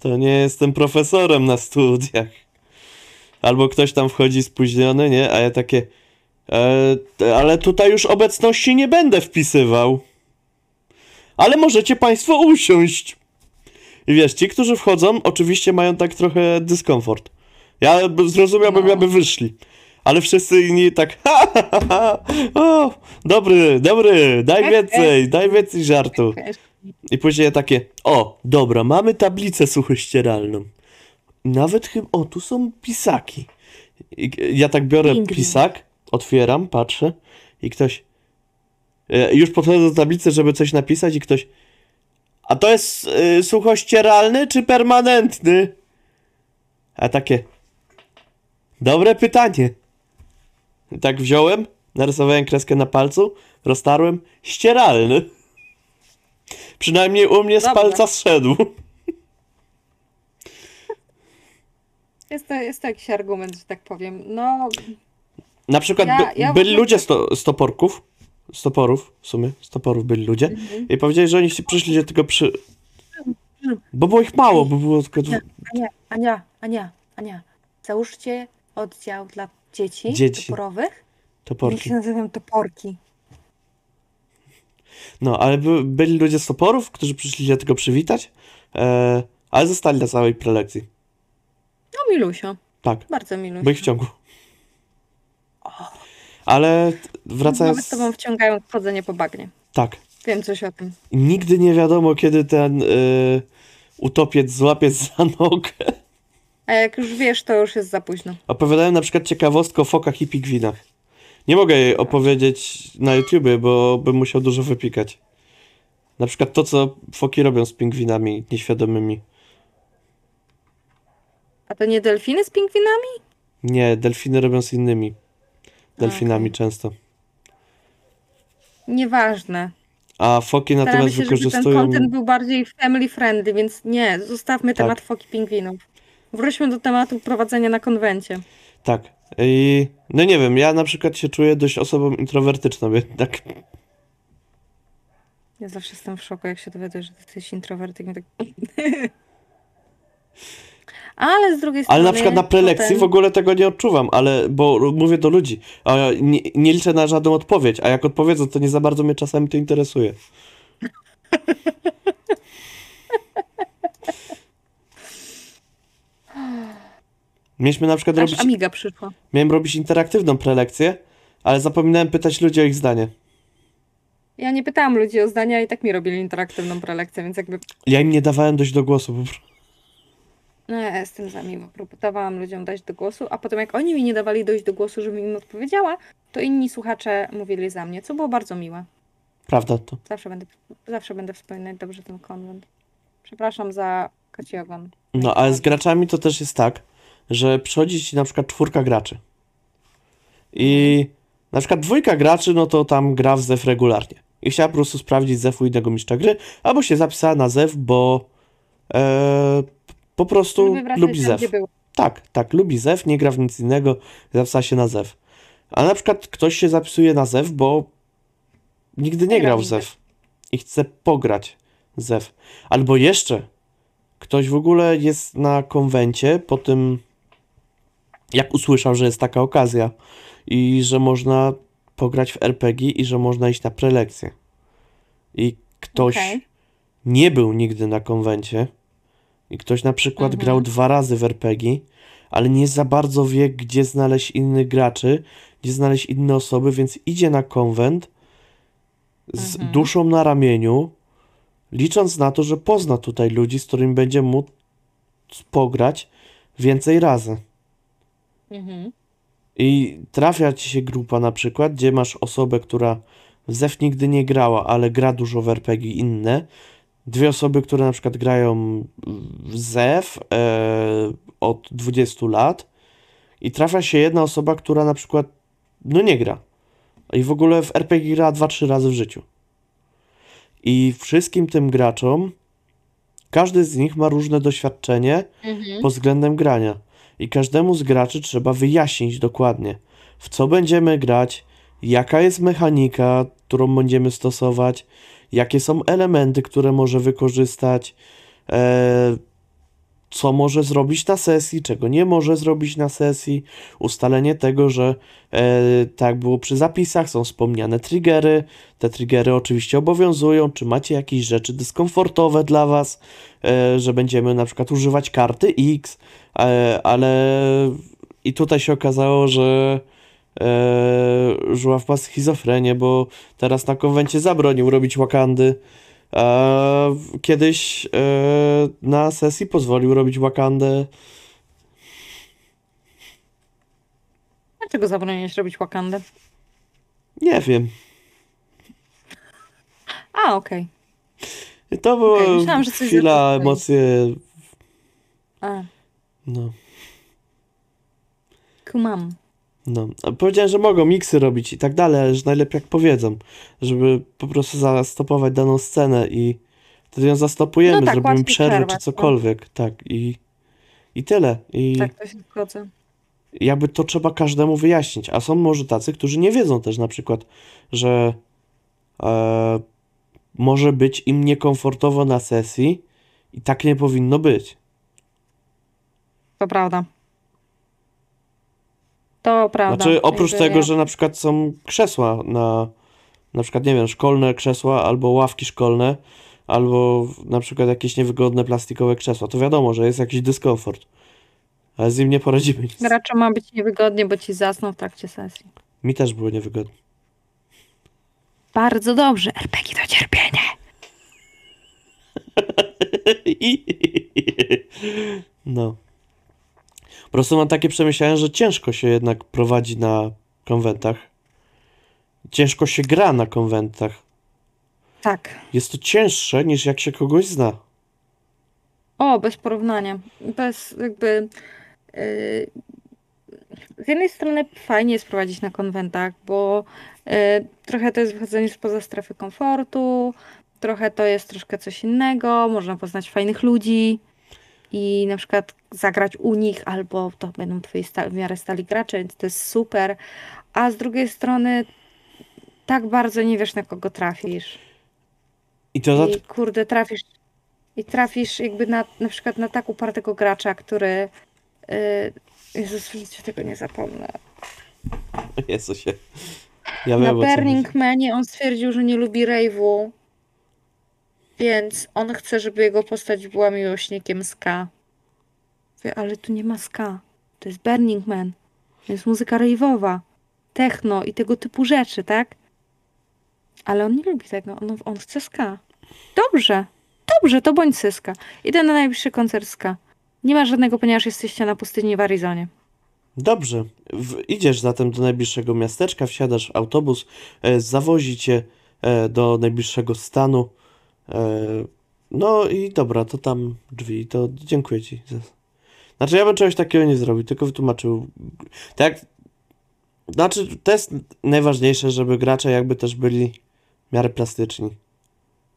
Speaker 2: To nie jestem profesorem na studiach. Albo ktoś tam wchodzi spóźniony, nie? A ja takie, ale tutaj już obecności nie będę wpisywał. Ale możecie państwo usiąść. I wiesz, ci, którzy wchodzą, oczywiście mają tak trochę dyskomfort. Ja zrozumiałbym,
Speaker 1: No.
Speaker 2: jakby wyszli. Ale wszyscy inni tak, ha, ha, ha, ha, o, dobry, dobry, daj
Speaker 1: Ech,
Speaker 2: więcej, daj więcej żartu.
Speaker 1: Wiesz,
Speaker 2: I później takie, o, dobra, mamy tablicę suchościeralną. Nawet chyba, o, tu są pisaki. I ja tak biorę pisak, otwieram, patrzę i ktoś, e, już podchodzę do tablicy, żeby coś napisać i ktoś, a to jest y, suchościeralny czy permanentny? A takie, dobre pytanie. I tak wziąłem, narysowałem kreskę na palcu, roztarłem, ścieralny. Przynajmniej u mnie z
Speaker 1: Dobra.
Speaker 2: palca zszedł.
Speaker 1: Jest to, jest to jakiś argument, że tak powiem. No,
Speaker 2: Na przykład
Speaker 1: Ja-
Speaker 2: by,
Speaker 1: ja
Speaker 2: byli
Speaker 1: w
Speaker 2: ludzie sto, stoporków, stoporów w sumie, stoporów byli ludzie
Speaker 1: Mhm.
Speaker 2: i powiedzieli, że oni się przyszli się tylko przy... Bo było ich mało, bo było tylko.
Speaker 1: Ania, Ania, Ania, Ania, załóżcie oddział dla dzieci,
Speaker 2: Dzieci.
Speaker 1: toporowych. Niech
Speaker 2: toporki.
Speaker 1: się nazywają toporki.
Speaker 2: No, ale by, byli ludzie z toporów, którzy przyszli się tylko przywitać, e, ale zostali na całej prelekcji.
Speaker 1: No milusio,
Speaker 2: Tak,
Speaker 1: bardzo milusio.
Speaker 2: bo ich wciągło. Ale wracając...
Speaker 1: Nawet tobą wciągają chodzenie po bagnie.
Speaker 2: Tak.
Speaker 1: Wiem coś o tym.
Speaker 2: Nigdy nie wiadomo, kiedy ten y, utopiec złapie za nogę.
Speaker 1: A jak już wiesz, to już jest za późno.
Speaker 2: Opowiadałem na przykład ciekawostkę o fokach i pingwinach. Nie mogę jej opowiedzieć na YouTubie, bo bym musiał dużo wypikać. Na przykład to, co foki robią z pingwinami nieświadomymi.
Speaker 1: A to nie delfiny z pingwinami?
Speaker 2: Nie, delfiny robią z innymi delfinami
Speaker 1: Okej.
Speaker 2: często.
Speaker 1: Nieważne.
Speaker 2: A foki
Speaker 1: Staramy
Speaker 2: natomiast
Speaker 1: się, żeby ten
Speaker 2: wykorzystują...
Speaker 1: content był bardziej family friendly, więc nie, zostawmy
Speaker 2: Tak.
Speaker 1: temat foki pingwinów. Wróćmy do tematu prowadzenia na konwencie.
Speaker 2: Tak. I no nie wiem, ja na przykład się czuję dość osobą introwertyczną jednak.
Speaker 1: Ja zawsze jestem w szoku, jak się dowiaduję, że ty jesteś introwertykiem. Tak... (laughs) Ale z drugiej strony...
Speaker 2: Ale na przykład na prelekcji
Speaker 1: potem-
Speaker 2: w ogóle tego nie odczuwam, ale bo mówię do ludzi, a nie, nie liczę na żadną odpowiedź, a jak odpowiedzą, to nie za bardzo mnie czasami to interesuje. (laughs) Mieliśmy na przykład
Speaker 1: Aż
Speaker 2: robić,
Speaker 1: Amiga przyszła.
Speaker 2: miałem robić interaktywną prelekcję, ale zapominałem pytać ludzi o ich zdanie.
Speaker 1: Ja nie pytałam ludzi o zdania i tak mi robili interaktywną prelekcję, więc jakby
Speaker 2: Ja im nie dawałem dojść do głosu. Po prostu.
Speaker 1: No, ja jestem za miło. Próbowałam ludziom dać do głosu, a potem jak oni mi nie dawali dojść do głosu, żebym im odpowiedziała, to inni słuchacze mówili za mnie, co było bardzo miłe.
Speaker 2: Prawda to.
Speaker 1: Zawsze będę, zawsze będę wspominać dobrze ten konwent. Przepraszam za koci ogon.
Speaker 2: No, ale z graczami to też jest tak, że przychodzi ci na przykład czwórka graczy. I na przykład dwójka graczy, no to tam gra w ZEW regularnie. I chciała po prostu sprawdzić ZEW u innego mistrza gry, albo się zapisała na ZEW, bo e, po prostu lubi ZEW. Tak, tak, lubi ZEW, nie gra w nic innego, zapisała się na ZEW. A na przykład ktoś się zapisuje na ZEW, bo nigdy nie
Speaker 1: Nie
Speaker 2: grał w ZEW i chce pograć ZEW. Albo jeszcze ktoś w ogóle jest na konwencie po tym, jak usłyszał, że jest taka okazja i że można pograć w RPG i że można iść na prelekcję. I ktoś
Speaker 1: Okej.
Speaker 2: nie był nigdy na konwencie i ktoś na przykład
Speaker 1: Mhm.
Speaker 2: grał dwa razy w RPG, ale nie za bardzo wie, gdzie znaleźć innych graczy, gdzie znaleźć inne osoby, więc idzie na konwent z
Speaker 1: Mhm.
Speaker 2: duszą na ramieniu, licząc na to, że pozna tutaj ludzi, z którymi będzie mógł pograć więcej razy.
Speaker 1: Mhm.
Speaker 2: I trafia ci się grupa na przykład, gdzie masz osobę, która w ZEW nigdy nie grała, ale gra dużo w RPG inne. Dwie osoby, które na przykład grają w ZEW e, od 20 lat. I trafia się jedna osoba, która na przykład no nie gra. I w ogóle w RPG gra 2-3 razy w życiu. I wszystkim tym graczom, każdy z nich ma różne doświadczenie,
Speaker 1: Mhm.
Speaker 2: pod względem grania. I każdemu z graczy trzeba wyjaśnić dokładnie, w co będziemy grać, jaka jest mechanika, którą będziemy stosować, jakie są elementy, które może wykorzystać, e, co może zrobić na sesji, czego nie może zrobić na sesji, ustalenie tego, że e, tak było przy zapisach, są wspomniane triggery, te triggery oczywiście obowiązują, czy macie jakieś rzeczy dyskomfortowe dla Was, e, że będziemy na przykład używać karty X, ale i tutaj się okazało, że Żuław ma schizofrenię, bo teraz na konwencie zabronił robić wakandy, e, kiedyś e, na sesji pozwolił robić Wakandę.
Speaker 1: Dlaczego zabroniłeś robić Wakandę?
Speaker 2: Nie wiem.
Speaker 1: A, okej.
Speaker 2: I to była
Speaker 1: Okej, myślałam,
Speaker 2: chwila, emocje.
Speaker 1: A,
Speaker 2: No,
Speaker 1: kumam.
Speaker 2: No. Powiedziałem, że mogą miksy robić i tak dalej, ale że najlepiej jak powiedzą, żeby po prostu zastopować daną scenę i wtedy ją zastopujemy,
Speaker 1: No tak,
Speaker 2: zrobimy
Speaker 1: łatwiej
Speaker 2: przerwę czy
Speaker 1: przerwać, no.
Speaker 2: cokolwiek. Tak, i, i tyle. I
Speaker 1: Tak, to się zgodzę.
Speaker 2: jakby to trzeba każdemu wyjaśnić. A są może tacy, którzy nie wiedzą też na przykład, że e, może być im niekomfortowo na sesji i tak nie powinno być.
Speaker 1: To prawda. To prawda.
Speaker 2: Znaczy, oprócz tego,
Speaker 1: ja-
Speaker 2: że na przykład są krzesła na, na przykład, nie wiem, szkolne krzesła albo ławki szkolne, albo na przykład jakieś niewygodne plastikowe krzesła, to wiadomo, że jest jakiś dyskomfort. Ale z nim nie poradzimy nic.
Speaker 1: Graczom ma być niewygodnie, bo ci zasną w trakcie sesji.
Speaker 2: Mi też było niewygodnie.
Speaker 1: Bardzo dobrze. RPG to cierpienie. (laughs) (laughs)
Speaker 2: No. Po prostu mam takie przemyślenia, że ciężko się jednak prowadzi na konwentach. Ciężko się gra na konwentach.
Speaker 1: Tak.
Speaker 2: Jest to cięższe niż jak się kogoś zna.
Speaker 1: O, bez porównania. Bez jakby. Yy, z jednej strony fajnie jest prowadzić na konwentach, bo yy, trochę to jest wychodzenie spoza strefy komfortu, trochę to jest troszkę coś innego, można poznać fajnych ludzi i na przykład zagrać u nich, albo to będą twoi w miarę stali gracze, więc to jest super. A z drugiej strony tak bardzo nie wiesz, na kogo trafisz.
Speaker 2: I to za...
Speaker 1: I kurde, trafisz i trafisz jakby na, na przykład na tak upartego gracza, który yy, Jezus, w tego nie zapomnę. (laughs)
Speaker 2: Jezusie. Ja
Speaker 1: Na
Speaker 2: wiem, chodzi.
Speaker 1: Burning Manie on stwierdził, że nie lubi rave'u, więc on chce, żeby jego postać była miłośnikiem ska. Mówię, ale tu nie ma ska. To jest Burning Man. To jest muzyka rave'owa, techno i tego typu rzeczy, tak? Ale on nie lubi tego. On, on chce ska. Dobrze. Dobrze, to bądź syska. Idę na najbliższy koncert ska. Nie ma żadnego, ponieważ jesteście na pustyni w Arizonie.
Speaker 2: Dobrze. W, idziesz zatem do najbliższego miasteczka, wsiadasz w autobus, e, zawozi cię e, do najbliższego stanu. E, no i dobra, to tam drzwi, to dziękuję ci. Znaczy, ja bym czegoś takiego nie zrobił, tylko wytłumaczył. Tak. Znaczy, to jest najważniejsze, żeby gracze jakby też byli w miarę plastyczni.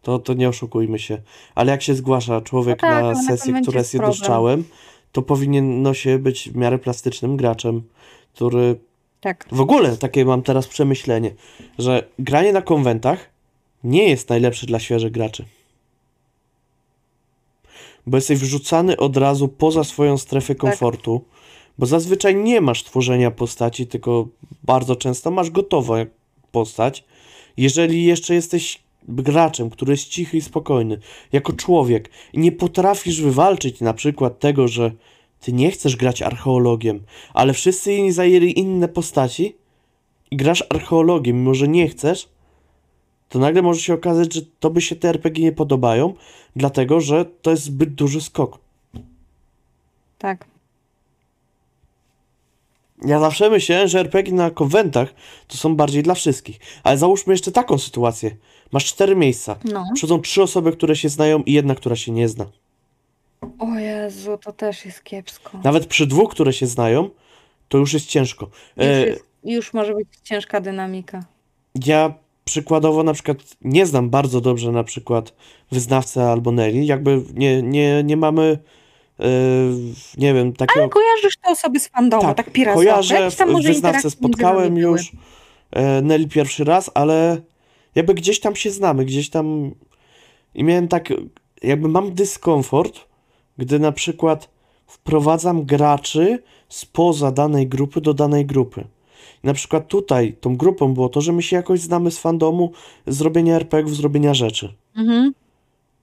Speaker 2: To, to nie oszukujmy się. Ale jak się zgłasza człowiek
Speaker 1: No tak,
Speaker 2: na
Speaker 1: na
Speaker 2: sesję, która
Speaker 1: jest
Speaker 2: jednoszczałem, to powinno się być w miarę plastycznym graczem, który
Speaker 1: Tak.
Speaker 2: w ogóle takie mam teraz przemyślenie, że granie na konwentach nie jest najlepsze dla świeżych graczy. Bo jesteś wrzucany od razu poza swoją strefę komfortu, bo zazwyczaj nie masz tworzenia postaci, tylko bardzo często masz gotową postać. Jeżeli jeszcze jesteś graczem, który jest cichy i spokojny, jako człowiek i nie potrafisz wywalczyć na przykład tego, że ty nie chcesz grać archeologiem, ale wszyscy inni zajęli inne postaci i grasz archeologiem, mimo że nie chcesz, to nagle może się okazać, że tobie się te RPG nie podobają, dlatego że to jest zbyt duży skok.
Speaker 1: Tak.
Speaker 2: Ja zawsze myślałem, że RPG na konwentach to są bardziej dla wszystkich. Ale załóżmy jeszcze taką sytuację. Masz cztery miejsca.
Speaker 1: No.
Speaker 2: Przychodzą trzy osoby, które się znają i jedna, która się nie zna.
Speaker 1: O Jezu, to też jest kiepsko.
Speaker 2: Nawet przy dwóch, które się znają, to już jest ciężko.
Speaker 1: Już,
Speaker 2: E,
Speaker 1: jest, już może być ciężka dynamika.
Speaker 2: Ja przykładowo na przykład nie znam bardzo dobrze na przykład wyznawcę albo Nelly. Jakby nie, nie, nie mamy, e, nie wiem, takiego...
Speaker 1: Ale kojarzysz te osoby z fandomu, tak, tak piracko.
Speaker 2: kojarzę,
Speaker 1: tam może
Speaker 2: wyznawcę spotkałem
Speaker 1: nami były.
Speaker 2: już, e, Nelly pierwszy raz, ale jakby gdzieś tam się znamy, gdzieś tam i miałem tak, jakby mam dyskomfort, gdy na przykład wprowadzam graczy spoza danej grupy do danej grupy. Na przykład tutaj tą grupą było to, że my się jakoś znamy z fandomu, z robienia RPG-ów, z robienia rzeczy.
Speaker 1: Mhm.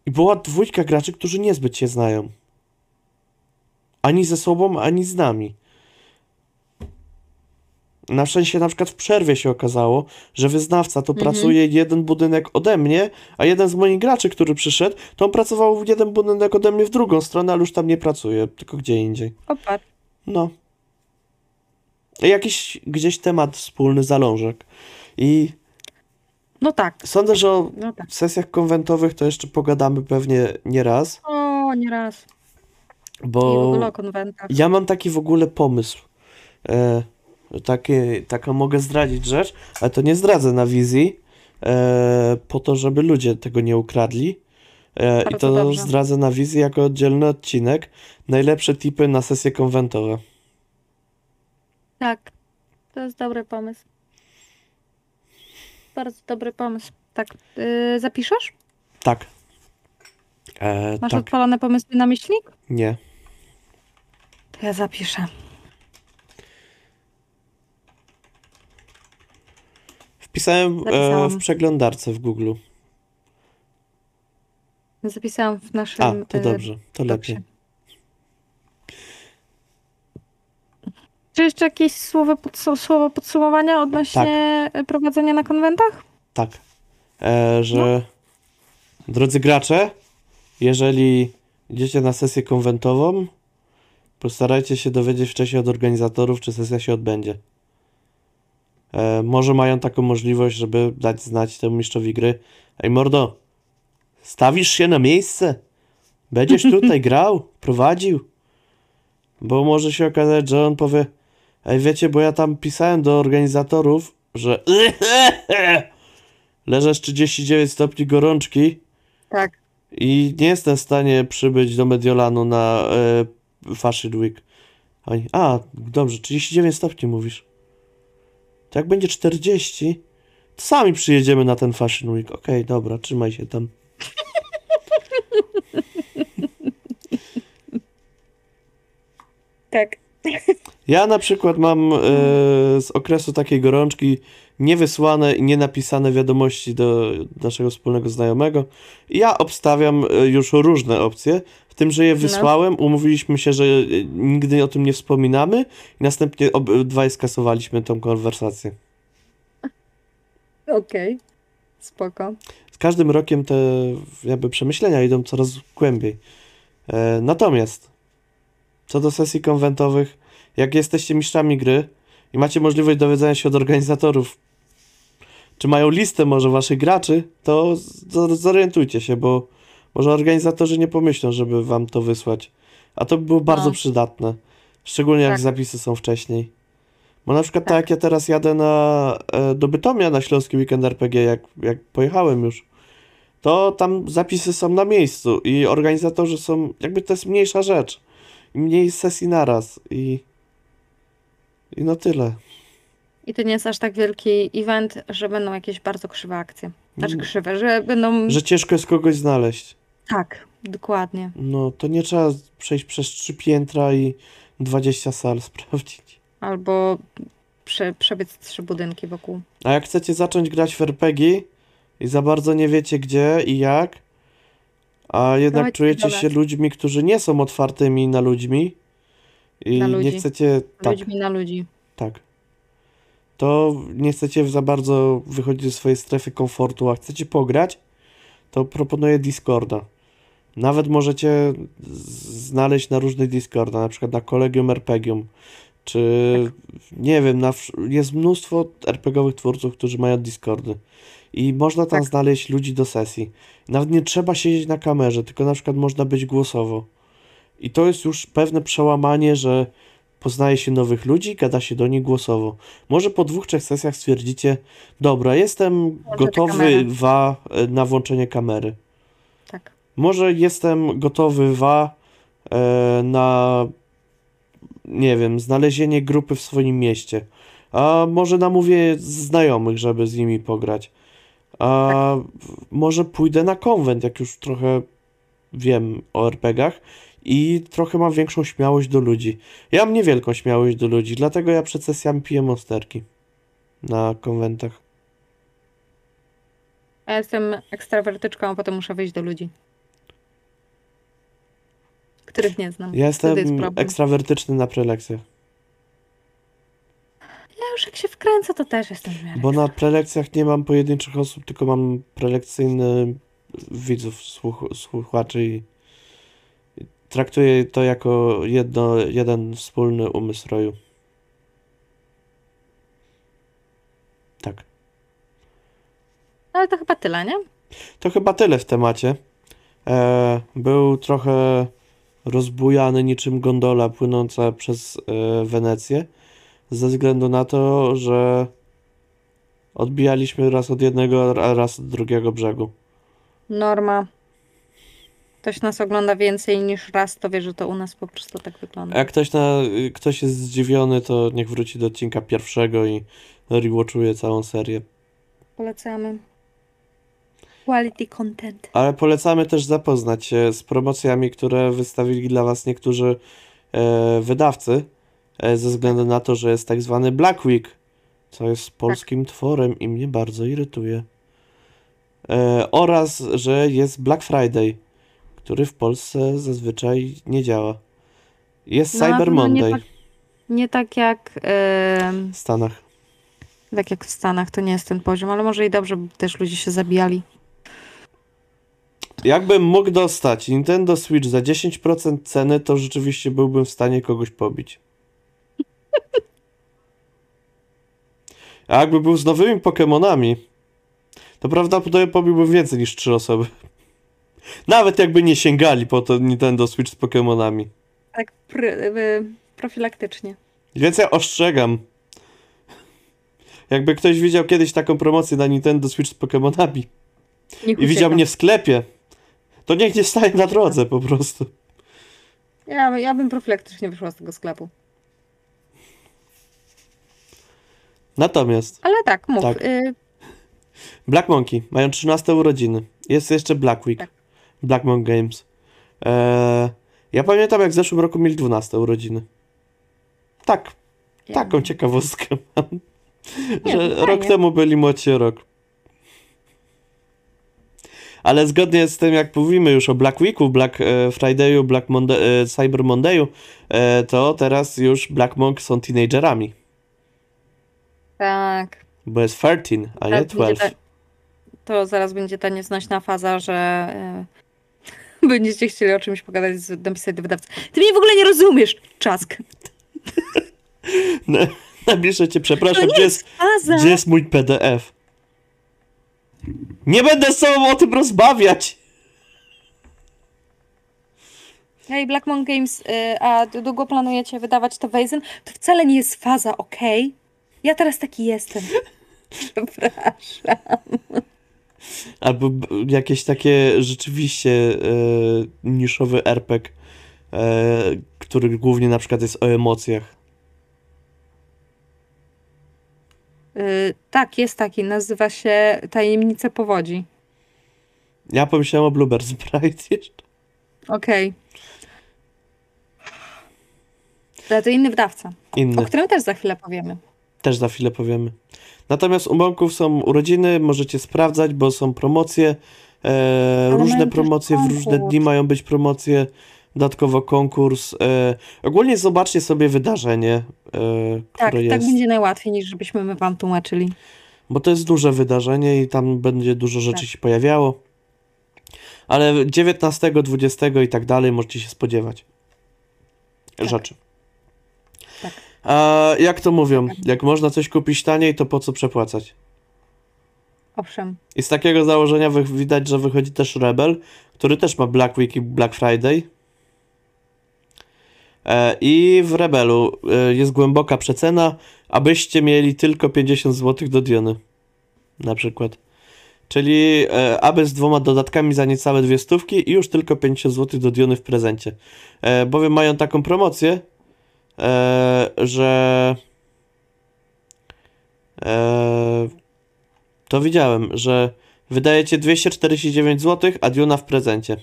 Speaker 2: I była dwójka graczy, którzy niezbyt się znają. Ani ze sobą, ani z nami. Na szczęście na przykład w przerwie się okazało, że wyznawca to
Speaker 1: Mhm.
Speaker 2: pracuje jeden budynek ode mnie, a jeden z moich graczy, który przyszedł, to on pracował w jeden budynek ode mnie w drugą stronę, ale już tam nie pracuje, tylko gdzie indziej.
Speaker 1: Opa,
Speaker 2: No. Jakiś gdzieś temat wspólny, zalążek. I
Speaker 1: no tak,
Speaker 2: sądzę, że o
Speaker 1: no tak.
Speaker 2: sesjach konwentowych to jeszcze pogadamy pewnie nie raz,
Speaker 1: O, nieraz. I w
Speaker 2: bo
Speaker 1: ogóle o konwentach.
Speaker 2: ja mam taki w ogóle pomysł. E, takie, taką mogę zdradzić rzecz, ale to nie zdradzę na wizji, e, po to, żeby ludzie tego nie ukradli. E, I to
Speaker 1: dobrze.
Speaker 2: zdradzę na wizji jako oddzielny odcinek. Najlepsze tipy na sesje konwentowe.
Speaker 1: Tak, to jest dobry pomysł. Bardzo dobry pomysł. Tak, yy, zapiszesz?
Speaker 2: Tak. E,
Speaker 1: Masz
Speaker 2: tak,
Speaker 1: odpalone pomysły na myślnik?
Speaker 2: nie.
Speaker 1: To ja zapiszę.
Speaker 2: Wpisałem e, w przeglądarce w Google.
Speaker 1: Zapisałam w naszym.
Speaker 2: A, to
Speaker 1: y,
Speaker 2: dobrze, to
Speaker 1: doksie.
Speaker 2: lepiej.
Speaker 1: Czy jeszcze jakieś słowo, podsu- słowo podsumowania odnośnie y, prowadzenia na konwentach?
Speaker 2: Tak. E, że drodzy gracze, jeżeli idziecie na sesję konwentową, postarajcie się dowiedzieć wcześniej od organizatorów, czy sesja się odbędzie. E, może mają taką możliwość, żeby dać znać temu mistrzowi gry. Ej mordo, stawisz się na miejsce? Będziesz (laughs) tutaj grał, prowadził? Bo może się okazać, że on powie Ej, wiecie, bo ja tam pisałem do organizatorów, że leżę z 39 stopni gorączki
Speaker 1: Tak.
Speaker 2: i nie jestem w stanie przybyć do Mediolanu na e, Fashion Week. Oni, a, dobrze, 39 stopni mówisz. To jak będzie 40, to sami przyjedziemy na ten Fashion Week. Okej, dobra, trzymaj się tam. (laughs)
Speaker 1: Tak. (laughs)
Speaker 2: Ja na przykład mam e, z okresu takiej gorączki niewysłane i nienapisane wiadomości do naszego wspólnego znajomego. I ja obstawiam e, już różne opcje, w tym, że je wysłałem, umówiliśmy się, że e, nigdy o tym nie wspominamy i następnie obydwaj skasowaliśmy tą konwersację.
Speaker 1: Okej. Spoko.
Speaker 2: Z każdym rokiem te jakby przemyślenia idą coraz głębiej. E, natomiast co do sesji konwentowych, jak jesteście mistrzami gry i macie możliwość dowiedzenia się od organizatorów, czy mają listę może waszych graczy, to zorientujcie się, bo może organizatorzy nie pomyślą, żeby wam to wysłać. A to by było bardzo
Speaker 1: No.
Speaker 2: przydatne. Szczególnie jak
Speaker 1: Tak.
Speaker 2: zapisy są wcześniej. Bo na przykład tak,
Speaker 1: Tak.
Speaker 2: jak ja teraz jadę na, e, do Bytomia na Śląski Weekend RPG, jak, jak pojechałem już, to tam zapisy są na miejscu i organizatorzy są, jakby to jest mniejsza rzecz. I mniej sesji naraz i, i no tyle.
Speaker 1: I to nie jest aż tak wielki event, że będą jakieś bardzo krzywe akcje. Znaczy
Speaker 2: Mm.
Speaker 1: krzywe, że będą.
Speaker 2: Że ciężko jest kogoś znaleźć.
Speaker 1: Tak, dokładnie.
Speaker 2: No to nie trzeba przejść przez trzy piętra i 20 sal (laughs) sprawdzić.
Speaker 1: Albo prze, przebiec trzy budynki wokół.
Speaker 2: A jak chcecie zacząć grać w RPG i za bardzo nie wiecie gdzie i jak, a jednak
Speaker 1: Dawajcie
Speaker 2: czujecie się ludźmi, którzy nie są otwartymi na ludźmi i
Speaker 1: Na
Speaker 2: nie
Speaker 1: ludzi.
Speaker 2: chcecie, tak,
Speaker 1: Ludźmi na ludzi.
Speaker 2: tak, to nie chcecie za bardzo wychodzić ze swojej strefy komfortu, a chcecie pograć, to proponuję Discorda. Nawet możecie z- znaleźć na różnych Discorda, na przykład na Kolegium Arpegium, czy nie wiem, na, wsz- jest mnóstwo RPGowych twórców, którzy mają Discordy. I można tam
Speaker 1: Tak.
Speaker 2: znaleźć ludzi do sesji. Nawet nie trzeba siedzieć na kamerze, tylko na przykład można być głosowo. I to jest już pewne przełamanie, że poznaje się nowych ludzi, gada się do nich głosowo. Może po dwóch, trzech sesjach stwierdzicie, dobra, jestem
Speaker 1: te
Speaker 2: gotowy wa, e, na włączenie kamery.
Speaker 1: Tak.
Speaker 2: Może jestem gotowy wa e, na nie wiem, znalezienie grupy w swoim mieście. A może namówię znajomych, żeby z nimi pograć. A w- może pójdę na konwent, jak już trochę wiem o RPGach i trochę mam większą śmiałość do ludzi. Ja mam niewielką śmiałość do ludzi, dlatego ja przed sesjami piję monsterki na konwentach.
Speaker 1: Ja jestem ekstrawertyczką, a potem muszę wyjść do ludzi. Których nie znam.
Speaker 2: Ja
Speaker 1: Wtedy jest
Speaker 2: jestem
Speaker 1: problem.
Speaker 2: ekstrawertyczny na prelekcjach.
Speaker 1: już jak się wkręcę, to też jestem w miarę.
Speaker 2: Bo na prelekcjach nie mam pojedynczych osób, tylko mam prelekcyjne widzów, słuch słuchaczy i traktuję to jako jedno, jeden wspólny umysł roju. Tak.
Speaker 1: No, Ale to chyba tyle, nie?
Speaker 2: To chyba tyle w temacie. E, był trochę rozbujany niczym gondola płynąca przez e, Wenecję, ze względu na to, że odbijaliśmy raz od jednego, a raz od drugiego brzegu.
Speaker 1: Norma. Ktoś nas ogląda więcej niż raz, to wie, że to u nas po prostu tak wygląda.
Speaker 2: Jak ktoś, na, ktoś jest zdziwiony, to niech wróci do odcinka pierwszego i rewatchuje całą serię.
Speaker 1: Polecamy. Quality content.
Speaker 2: Ale polecamy też zapoznać się z promocjami, które wystawili dla Was niektórzy e, wydawcy, e, ze względu na to, że jest tak zwany Black Week, co jest polskim tworem i mnie bardzo irytuje. E, oraz, że jest Black Friday, który w Polsce zazwyczaj nie działa. Jest
Speaker 1: No,
Speaker 2: Cyber
Speaker 1: pewno nie
Speaker 2: Monday
Speaker 1: tak- Nie tak jak, em,
Speaker 2: w Stanach.
Speaker 1: tak jak w Stanach, to nie jest ten poziom, ale może i dobrze, bo też ludzie się zabijali.
Speaker 2: Jakbym mógł dostać Nintendo Switch za 10% ceny, to rzeczywiście byłbym w stanie kogoś pobić. A jakby był z nowymi Pokémonami, to prawdopodobnie pobiłbym więcej niż 3 osoby. Nawet jakby nie sięgali po to Nintendo Switch z Pokémonami.
Speaker 1: Tak y, profilaktycznie.
Speaker 2: Więc ja ostrzegam. Jakby ktoś widział kiedyś taką promocję na Nintendo Switch z Pokémonami i widział mnie w sklepie, to niech nie staje na drodze po prostu.
Speaker 1: Ja, ja bym profilaktycznie wyszła z tego sklepu.
Speaker 2: Natomiast
Speaker 1: Ale tak, mów.
Speaker 2: Tak.
Speaker 1: Y,
Speaker 2: Black Monkey mają 13 urodziny. Jest jeszcze Black Week.
Speaker 1: Tak.
Speaker 2: Black Monk Games. Eee, ja pamiętam, jak w zeszłym roku mieli 12 urodziny. Tak,
Speaker 1: ja-
Speaker 2: taką ciekawostkę (laughs) mam.
Speaker 1: Nie,
Speaker 2: że
Speaker 1: to fajnie.
Speaker 2: rok temu byli młodsi rok. Ale zgodnie z tym, jak mówimy już o Black Weeku, Black e, Friday'u, Black Monday, e, Cyber Monday'u, e, to teraz już Black Monk są teenagerami.
Speaker 1: Tak.
Speaker 2: Bo jest 13, a nie
Speaker 1: Zaraz będzie
Speaker 2: 12.
Speaker 1: ta, to zaraz będzie ta nieznośna faza, że (laughs) będziecie chcieli o czymś pogadać, z, napisać do wydawcy. Ty mnie w ogóle nie rozumiesz, czask. (laughs)
Speaker 2: Napiszę cię, przepraszam, gdzie jest
Speaker 1: Faza.
Speaker 2: Gdzie jest mój PDF? Nie będę z tobą o tym rozmawiać!
Speaker 1: Hej, Black Monk Games, y, a długo planujecie wydawać to Weizen? To wcale nie jest faza, okej? Ja teraz taki jestem. (laughs) Przepraszam.
Speaker 2: Albo jakieś takie rzeczywiście e, niszowy RPG, e, który głównie na przykład jest o emocjach.
Speaker 1: Y, tak, jest taki, nazywa się Tajemnice Powodzi.
Speaker 2: Ja pomyślałem o Blueberry Sprite (laughs) jeszcze.
Speaker 1: Okej. Ale to inny wydawca,
Speaker 2: Inny.
Speaker 1: o którym też za chwilę powiemy.
Speaker 2: Też za chwilę powiemy. Natomiast u Monków są urodziny, możecie sprawdzać, bo są promocje. E, różne promocje, w różne dni mają być promocje. Dodatkowo konkurs. E, ogólnie zobaczcie sobie wydarzenie, e,
Speaker 1: Tak,
Speaker 2: które
Speaker 1: tak
Speaker 2: jest.
Speaker 1: będzie najłatwiej, niż żebyśmy my wam tłumaczyli.
Speaker 2: Bo to jest duże wydarzenie i tam będzie dużo rzeczy
Speaker 1: Tak.
Speaker 2: się pojawiało. Ale 19, 20 i tak dalej możecie się spodziewać
Speaker 1: Tak.
Speaker 2: rzeczy.
Speaker 1: Tak.
Speaker 2: A jak to mówią? Jak można coś kupić taniej, to po co przepłacać?
Speaker 1: Owszem.
Speaker 2: I z takiego założenia wy- widać, że wychodzi też Rebel, który też ma Black Week i Black Friday. E, I w Rebelu e, jest głęboka przecena, abyście mieli tylko 50 zł do Diony. Na przykład. Czyli e, aby z dwoma dodatkami za niecałe dwie stówki i już tylko 50 zł do Diony w prezencie. E, bowiem mają taką promocję, że e, to widziałem, że wydajecie 249 zł, a Duna w prezencie.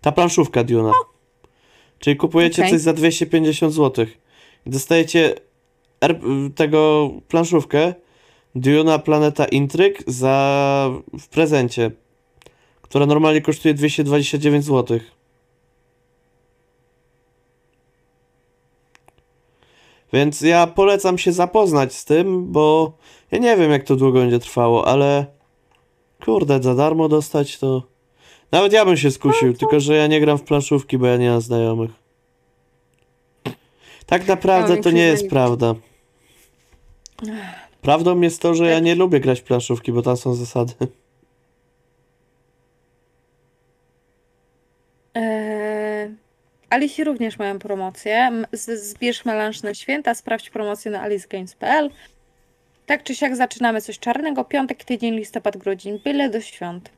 Speaker 2: Ta planszówka Duna. Czyli kupujecie
Speaker 1: Okej.
Speaker 2: coś za 250 zł. Dostajecie tego planszówkę Duna Planeta Intryg za w prezencie, która normalnie kosztuje 229 zł. Więc ja polecam się zapoznać z tym, bo ja nie wiem jak to długo będzie trwało, ale kurde, za darmo dostać to... Nawet ja bym się skusił, tylko że ja nie gram w planszówki, bo ja nie mam znajomych. Tak naprawdę to nie jest prawda. Prawdą jest to, że ja nie lubię grać w planszówki, bo tam są zasady.
Speaker 1: Alice również mają promocję. Zbierz melanż na święta, sprawdź promocję na alicegames.pl. Tak czy siak zaczynamy coś czarnego. Piątek, tydzień, listopad, grudzień, byle do świąt.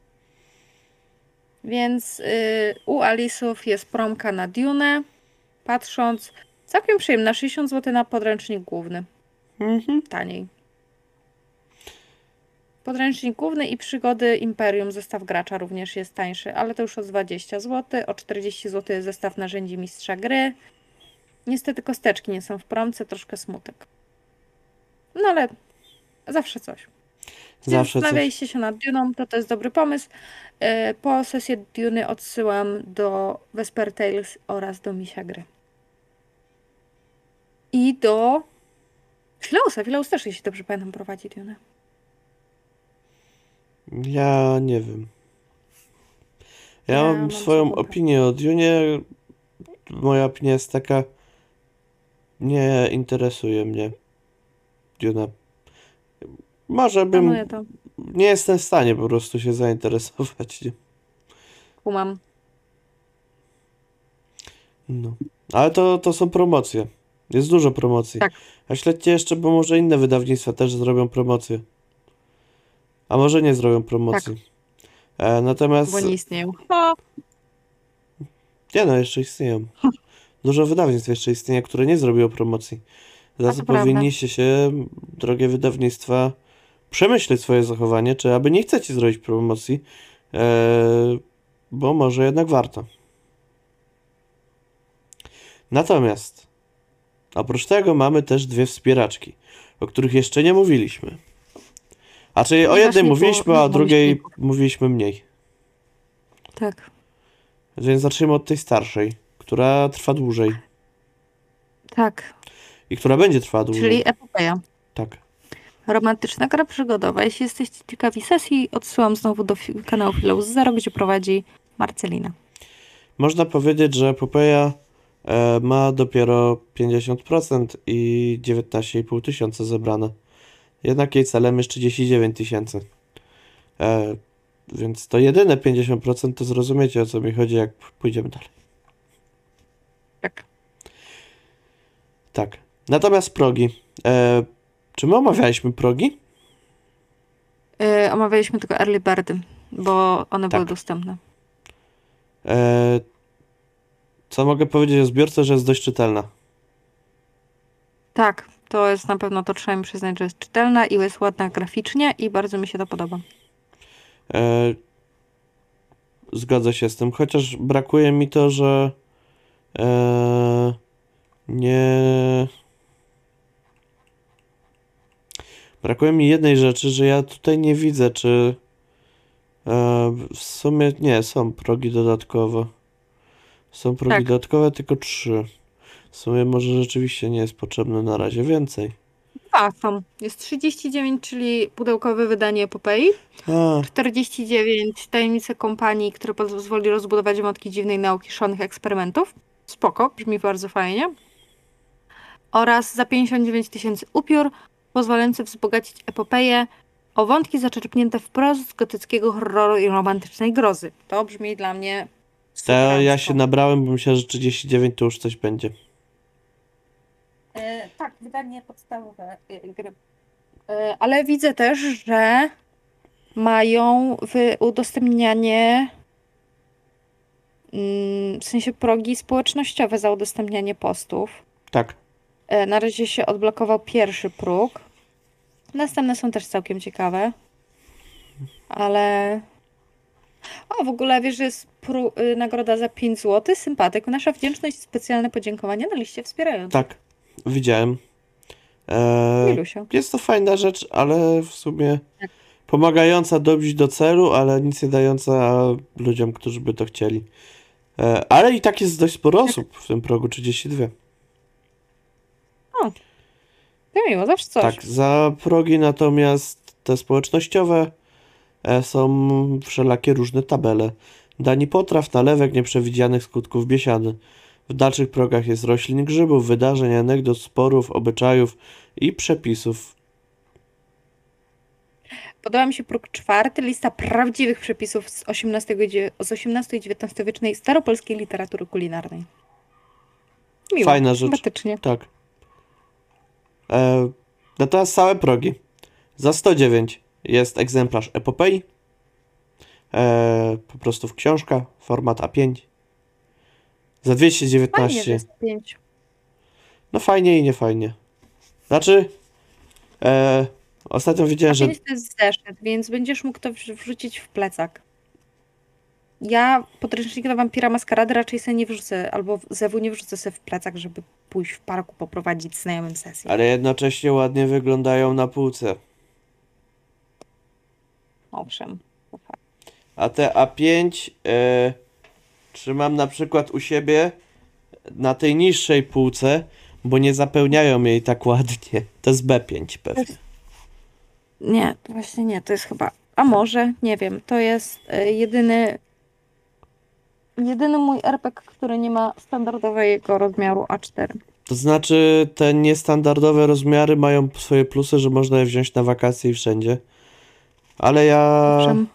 Speaker 1: Więc y, u Alisów jest promka na Dune. Patrząc, całkiem przyjemna, 60 zł na podręcznik główny.
Speaker 2: Mhm.
Speaker 1: Taniej. Podręcznik główny i przygody Imperium, zestaw gracza również jest tańszy, ale to już o 20 zł. O 40 zł zestaw narzędzi mistrza gry. Niestety kosteczki nie są w promce, troszkę smutek. No ale zawsze coś.
Speaker 2: Zawsze coś.
Speaker 1: Zastanawialiście się nad Duną, to to jest dobry pomysł. E, Po sesję Duny odsyłam do Vesper Tales oraz do Misia Gry. I do Filausa. Filaus też, jeśli dobrze pamiętam, prowadzi Dunę.
Speaker 2: Ja nie wiem. Ja,
Speaker 1: Ja
Speaker 2: mam swoją
Speaker 1: smutno.
Speaker 2: opinię o Dune. Moja opinia jest taka. Nie interesuje mnie Duna. Może bym. Nie jestem w stanie po prostu się zainteresować.
Speaker 1: Kumam.
Speaker 2: No. Ale to, to są promocje. Jest dużo promocji.
Speaker 1: Tak.
Speaker 2: A śledźcie jeszcze, bo może inne wydawnictwa też zrobią promocję. A może nie zrobią promocji. E, natomiast.
Speaker 1: Bo nie istnieją. No,
Speaker 2: Nie no, jeszcze istnieją. (laughs) Dużo wydawnictw jeszcze istnieje, które nie zrobiło promocji. Za
Speaker 1: to prawda.
Speaker 2: powinniście się, drogie wydawnictwa, przemyśleć swoje zachowanie, czy aby nie chcecie zrobić promocji, e, bo może jednak warto. Natomiast oprócz tego mamy też dwie wspieraczki, o których jeszcze nie mówiliśmy. A czyli o
Speaker 1: Ponieważ
Speaker 2: jednej
Speaker 1: było-
Speaker 2: mówiliśmy,
Speaker 1: nie
Speaker 2: a o
Speaker 1: było
Speaker 2: drugiej mówiliśmy mniej.
Speaker 1: tak.
Speaker 2: Więc zacznijmy od tej starszej, która trwa dłużej
Speaker 1: Tak.
Speaker 2: i która będzie trwała dłużej.
Speaker 1: Czyli epopeja.
Speaker 2: Tak.
Speaker 1: Romantyczna gra przygodowa. Jeśli jesteście ciekawi sesji, odsyłam znowu do kanału Filaus Zero, gdzie prowadzi Marcelina.
Speaker 2: Można powiedzieć, że Epopeja e, ma dopiero 50% i 19,5 tysiąca zebrane. Jednak jej celem jest 39 tysięcy. E, więc to jedyne 50% to zrozumiecie o co mi chodzi, jak pójdziemy dalej.
Speaker 1: Tak.
Speaker 2: Tak. Natomiast progi. E, czy my omawialiśmy progi?
Speaker 1: Yy, omawialiśmy tylko early birdy, bo one
Speaker 2: Tak.
Speaker 1: były dostępne.
Speaker 2: E, co mogę powiedzieć o zbiorce, że jest dość czytelna.
Speaker 1: Tak, to jest na pewno, to trzeba mi przyznać, że jest czytelna i jest ładna graficznie i bardzo mi się to podoba.
Speaker 2: E, zgodzę się z tym, chociaż brakuje mi to, że e, nie. Brakuje mi jednej rzeczy, że ja tutaj nie widzę, czy e, w sumie nie, są progi dodatkowe. Są progi
Speaker 1: Tak.
Speaker 2: dodatkowe, tylko trzy. W sumie może rzeczywiście nie jest potrzebne na razie więcej.
Speaker 1: A, są. Jest 39, czyli pudełkowe wydanie epopei.
Speaker 2: A,
Speaker 1: 49 tajemnice kompanii, które pozwoli rozbudować wątki dziwnej nauki szalonych eksperymentów. Spoko, brzmi bardzo fajnie. Oraz za 59 tysięcy upiór, pozwalający wzbogacić epopeję o wątki zaczerpnięte wprost z gotyckiego horroru i romantycznej grozy. To brzmi dla mnie
Speaker 2: to ja się nabrałem, bo myślałem, że 39 to już coś będzie.
Speaker 1: E, tak, wydanie podstawowe e, gry. E, ale widzę też, że mają udostępnianie mm, w sensie progi społecznościowe za udostępnianie postów.
Speaker 2: Tak.
Speaker 1: Na razie się odblokował pierwszy próg. Następne są też całkiem ciekawe. Ale. O, w ogóle wiesz, że jest y, nagroda za 5 zł. Sympatyk. Nasza wdzięczność i specjalne podziękowanie na liście wspierającej.
Speaker 2: Tak, widziałem. Eee, jest to fajna rzecz, ale w sumie
Speaker 1: Tak.
Speaker 2: pomagająca dobić do celu, ale nic nie dająca ludziom, którzy by to chcieli. E, ale i tak jest dość sporo osób w tym progu 32.
Speaker 1: O, To miło, zawsze coś.
Speaker 2: Tak, za progi natomiast te społecznościowe e, są wszelakie różne tabele. Dani potraw, nalewek, nieprzewidzianych skutków biesiady. W dalszych progach jest roślin, grzybów, wydarzeń, anegdot, sporów, obyczajów i przepisów.
Speaker 1: Podoba mi się próg czwarty, lista prawdziwych przepisów z XVIII, i dzie- z XVIII i XIX wiecznej staropolskiej literatury kulinarnej. Miło,
Speaker 2: Fajna rzecz.
Speaker 1: sympatycznie.
Speaker 2: Tak. E, natomiast same progi. Za 109 jest egzemplarz epopei. E, po prostu w książka, format A5. Za
Speaker 1: Fajnie,
Speaker 2: 219.
Speaker 1: że jest pięć.
Speaker 2: No fajnie i niefajnie. Znaczy, e, ostatnio widziałem, że
Speaker 1: to jest zeszyt, więc będziesz mógł to wrz- wrzucić w plecak. Ja podręcznik do Wampira Maskarady raczej sobie nie wrzucę, albo zewu nie wrzucę sobie w plecak, żeby pójść w parku poprowadzić znajomym sesję.
Speaker 2: ale jednocześnie ładnie wyglądają na półce.
Speaker 1: Owszem.
Speaker 2: A te A5 e, trzymam na przykład u siebie na tej niższej półce, bo nie zapełniają jej tak ładnie. To jest B5 pewnie.
Speaker 1: Nie, właśnie nie, to jest chyba. A może, nie wiem, to jest y, jedyny. Jedyny mój RPG, który nie ma standardowego rozmiaru A4.
Speaker 2: To znaczy, te niestandardowe rozmiary mają swoje plusy, że można je wziąć na wakacje i wszędzie. Ale ja
Speaker 1: Owszem.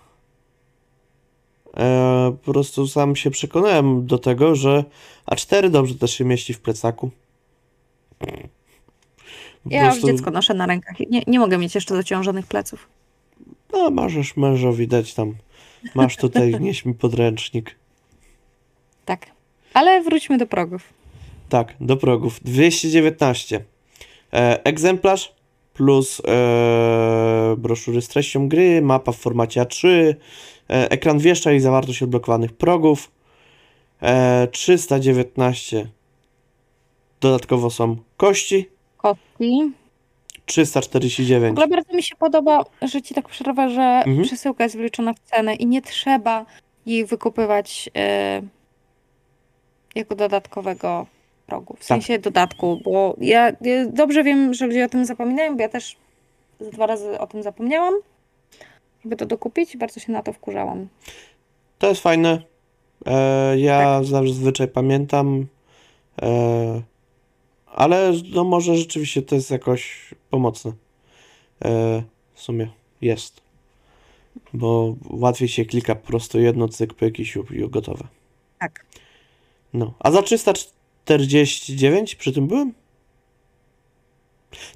Speaker 2: E, po prostu sam się przekonałem do tego, że A4 dobrze też się mieści w plecaku. Po
Speaker 1: Ja już
Speaker 2: prostu-
Speaker 1: dziecko noszę na rękach. Nie, nie mogę mieć jeszcze zaciążonych pleców.
Speaker 2: No, możesz mężowi dać tam. Masz tutaj, (laughs) nieś mi podręcznik.
Speaker 1: Tak. Ale wróćmy do progów.
Speaker 2: Tak, do progów. 219. E, egzemplarz plus e, broszury z treścią gry, mapa w formacie A3, e, ekran wieszcza i zawartość odblokowanych progów. E, 319. Dodatkowo są kości.
Speaker 1: W
Speaker 2: 349.
Speaker 1: ogóle bardzo mi się podoba, że ci tak przerwę, że
Speaker 2: Mhm.
Speaker 1: przesyłka jest wliczona w cenę i nie trzeba jej wykupywać e, jako dodatkowego progu. W
Speaker 2: Tak.
Speaker 1: sensie dodatku, bo ja, ja dobrze wiem, że ludzie o tym zapominają, bo ja też z dwa razy o tym zapomniałam, żeby to dokupić i bardzo się na to wkurzałam.
Speaker 2: To jest fajne. E, ja zazwyczaj pamiętam. E, ale no może rzeczywiście to jest jakoś pomocne. E, w sumie jest. Bo łatwiej się klika po prostu jedno cyk, pyk i siup i gotowe.
Speaker 1: Tak.
Speaker 2: No. A za 349 przy tym byłem?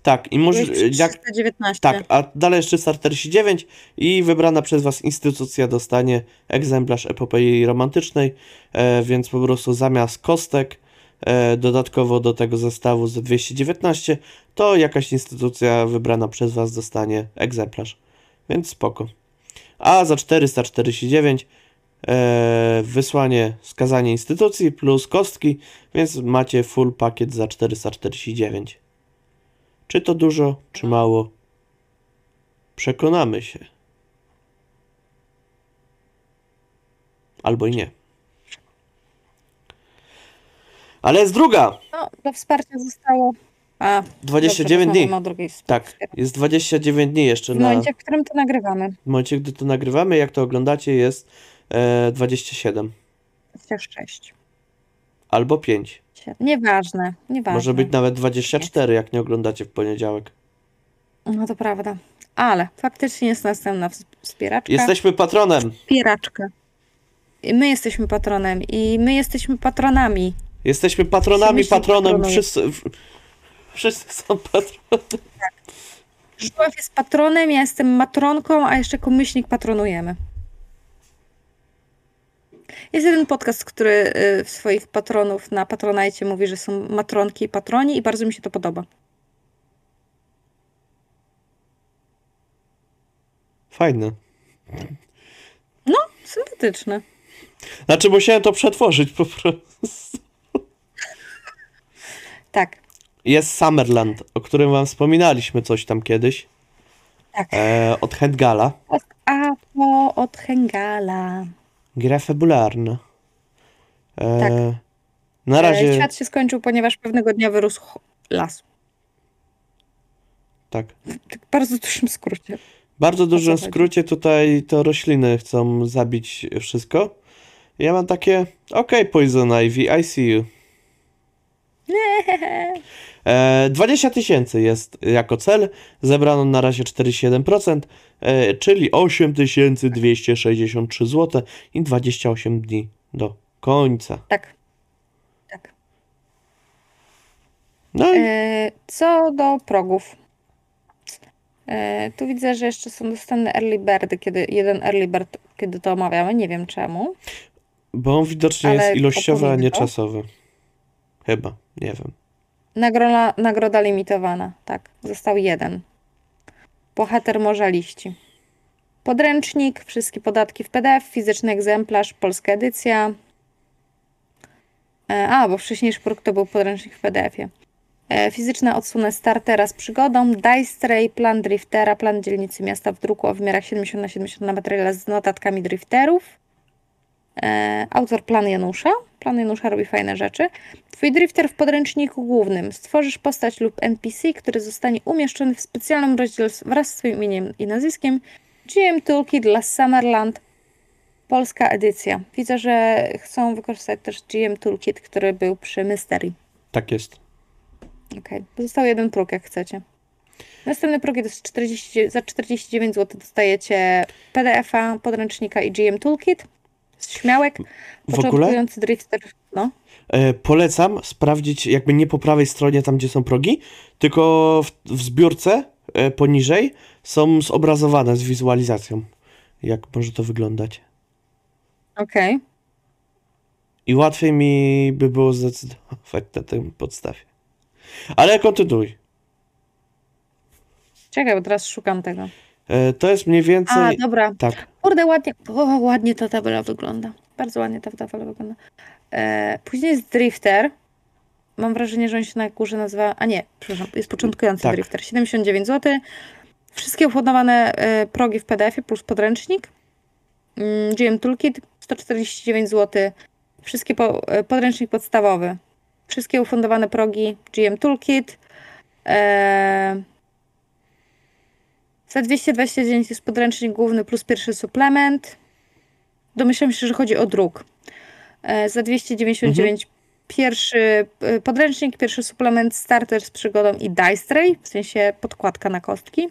Speaker 2: Tak, i może jak
Speaker 1: 319.
Speaker 2: tak, a dalej jest 349 i wybrana przez Was instytucja dostanie egzemplarz epopei romantycznej, e, więc po prostu zamiast kostek e, dodatkowo do tego zestawu z 219, to jakaś instytucja wybrana przez Was dostanie egzemplarz. Więc spoko. A za 449 e, wysłanie skazanie instytucji plus kostki, więc macie full pakiet za 449. Czy to dużo, czy mało? Przekonamy się. Albo i nie. Ale jest druga!
Speaker 1: No, do wsparcia zostało. A,
Speaker 2: 29
Speaker 1: dobrze,
Speaker 2: dni. Tak, jest 29 dni jeszcze
Speaker 1: W
Speaker 2: na.
Speaker 1: momencie, w którym to nagrywamy.
Speaker 2: W momencie, gdy to nagrywamy, jak to oglądacie, jest e, 27
Speaker 1: 26.
Speaker 2: albo 5.
Speaker 1: Nieważne, nieważne.
Speaker 2: Może być nawet 24, jak nie oglądacie w poniedziałek.
Speaker 1: No to prawda. Ale faktycznie jest następna ws- wspieraczka.
Speaker 2: Jesteśmy patronem!
Speaker 1: Wspieraczka. I my jesteśmy patronem i my jesteśmy patronami.
Speaker 2: Jesteśmy patronami, patronem. Wszyscy, wszyscy są patronami.
Speaker 1: Żuław jest patronem, ja jestem matronką, a jeszcze jako myślnik patronujemy. Jest jeden podcast, który y, w swoich patronów na Patronajcie mówi, że są matronki i patroni i bardzo mi się to podoba.
Speaker 2: Fajne.
Speaker 1: Sympatyczne.
Speaker 2: Znaczy, musiałem to przetworzyć po prostu.
Speaker 1: Tak,
Speaker 2: Jest Summerland, o którym wam wspominaliśmy coś tam kiedyś.
Speaker 1: tak.
Speaker 2: E, od Hendgala.
Speaker 1: A to od Hengala.
Speaker 2: Gra fabularna. E,
Speaker 1: Tak.
Speaker 2: Na
Speaker 1: E,
Speaker 2: razie.
Speaker 1: Świat się skończył, ponieważ pewnego dnia wyrósł las.
Speaker 2: Tak.
Speaker 1: Tak w bardzo dużym skrócie.
Speaker 2: bardzo dużym skrócie tutaj to rośliny chcą zabić wszystko. Ja mam takie, okej, Poison Ivy, I see you. E, 20 tysięcy jest jako cel, zebrano na razie 47%, e, czyli 8263 zł i 28 dni do końca.
Speaker 1: Tak. Tak.
Speaker 2: No i
Speaker 1: E, co do progów. E, tu widzę, że jeszcze są dostępne early birdy, kiedy jeden early bird, kiedy to omawiamy. Nie wiem czemu.
Speaker 2: bo on widocznie jest ilościowy, a nie czasowy. Chyba, nie wiem.
Speaker 1: Nagroda, nagroda limitowana. Tak, został jeden. Bohater Morza Liści. Podręcznik, wszystkie podatki w PDF, fizyczny egzemplarz, polska edycja. E, A, bo wcześniejszy produkt to był podręcznik w PDF-ie. E, Fizyczna odsłona startera z przygodą, Dice Tray, plan driftera, plan dzielnicy miasta w druku o wymiarach 70 na 70 na materiale z notatkami drifterów. E, Autor plan Janusza. Plan Janusza robi fajne rzeczy. Twój drifter w podręczniku głównym. Stworzysz postać lub NPC, który zostanie umieszczony w specjalnym rozdziale wraz z swoim imieniem i nazwiskiem. GM Toolkit dla Summerland. Polska edycja. Widzę, że chcą wykorzystać też GM Toolkit, który był przy Mystery.
Speaker 2: Tak jest.
Speaker 1: Okej, Pozostał jeden próg, jak chcecie. Następny próg jest 40, za 49 zł dostajecie PDF-a, podręcznika i GM Toolkit. Śmiałek.
Speaker 2: W ogóle
Speaker 1: Początkujący drifter. No.
Speaker 2: e, polecam sprawdzić jakby nie po prawej stronie tam, gdzie są progi, tylko w, w zbiórce e, poniżej są zobrazowane z wizualizacją, jak może to wyglądać.
Speaker 1: Okej.
Speaker 2: I łatwiej mi by było zdecydować na tym podstawie. Ale kontynuuj.
Speaker 1: Czekaj, bo teraz szukam tego.
Speaker 2: E, to jest mniej
Speaker 1: A,
Speaker 2: więcej.
Speaker 1: dobra.
Speaker 2: Tak.
Speaker 1: Kurde, ładnie, o, ładnie ta tabela wygląda. Bardzo ładnie ta tabela wygląda. E, później jest Drifter. Mam wrażenie, że on się na górze nazywa... A nie, przepraszam, jest początkujący
Speaker 2: Tak.
Speaker 1: Drifter. 79 zł. Wszystkie ufundowane e, progi w PDF-ie plus podręcznik. Mm, GM Toolkit 149 zł. Wszystkie po, e, podręcznik podstawowy. Wszystkie ufundowane progi GM Toolkit. E, za 229 jest podręcznik główny plus pierwszy suplement. Domyślam się, że chodzi o druk. E, Za 299 pierwszy e, podręcznik, pierwszy suplement, starter z przygodą i dice tray, w sensie podkładka na kostki.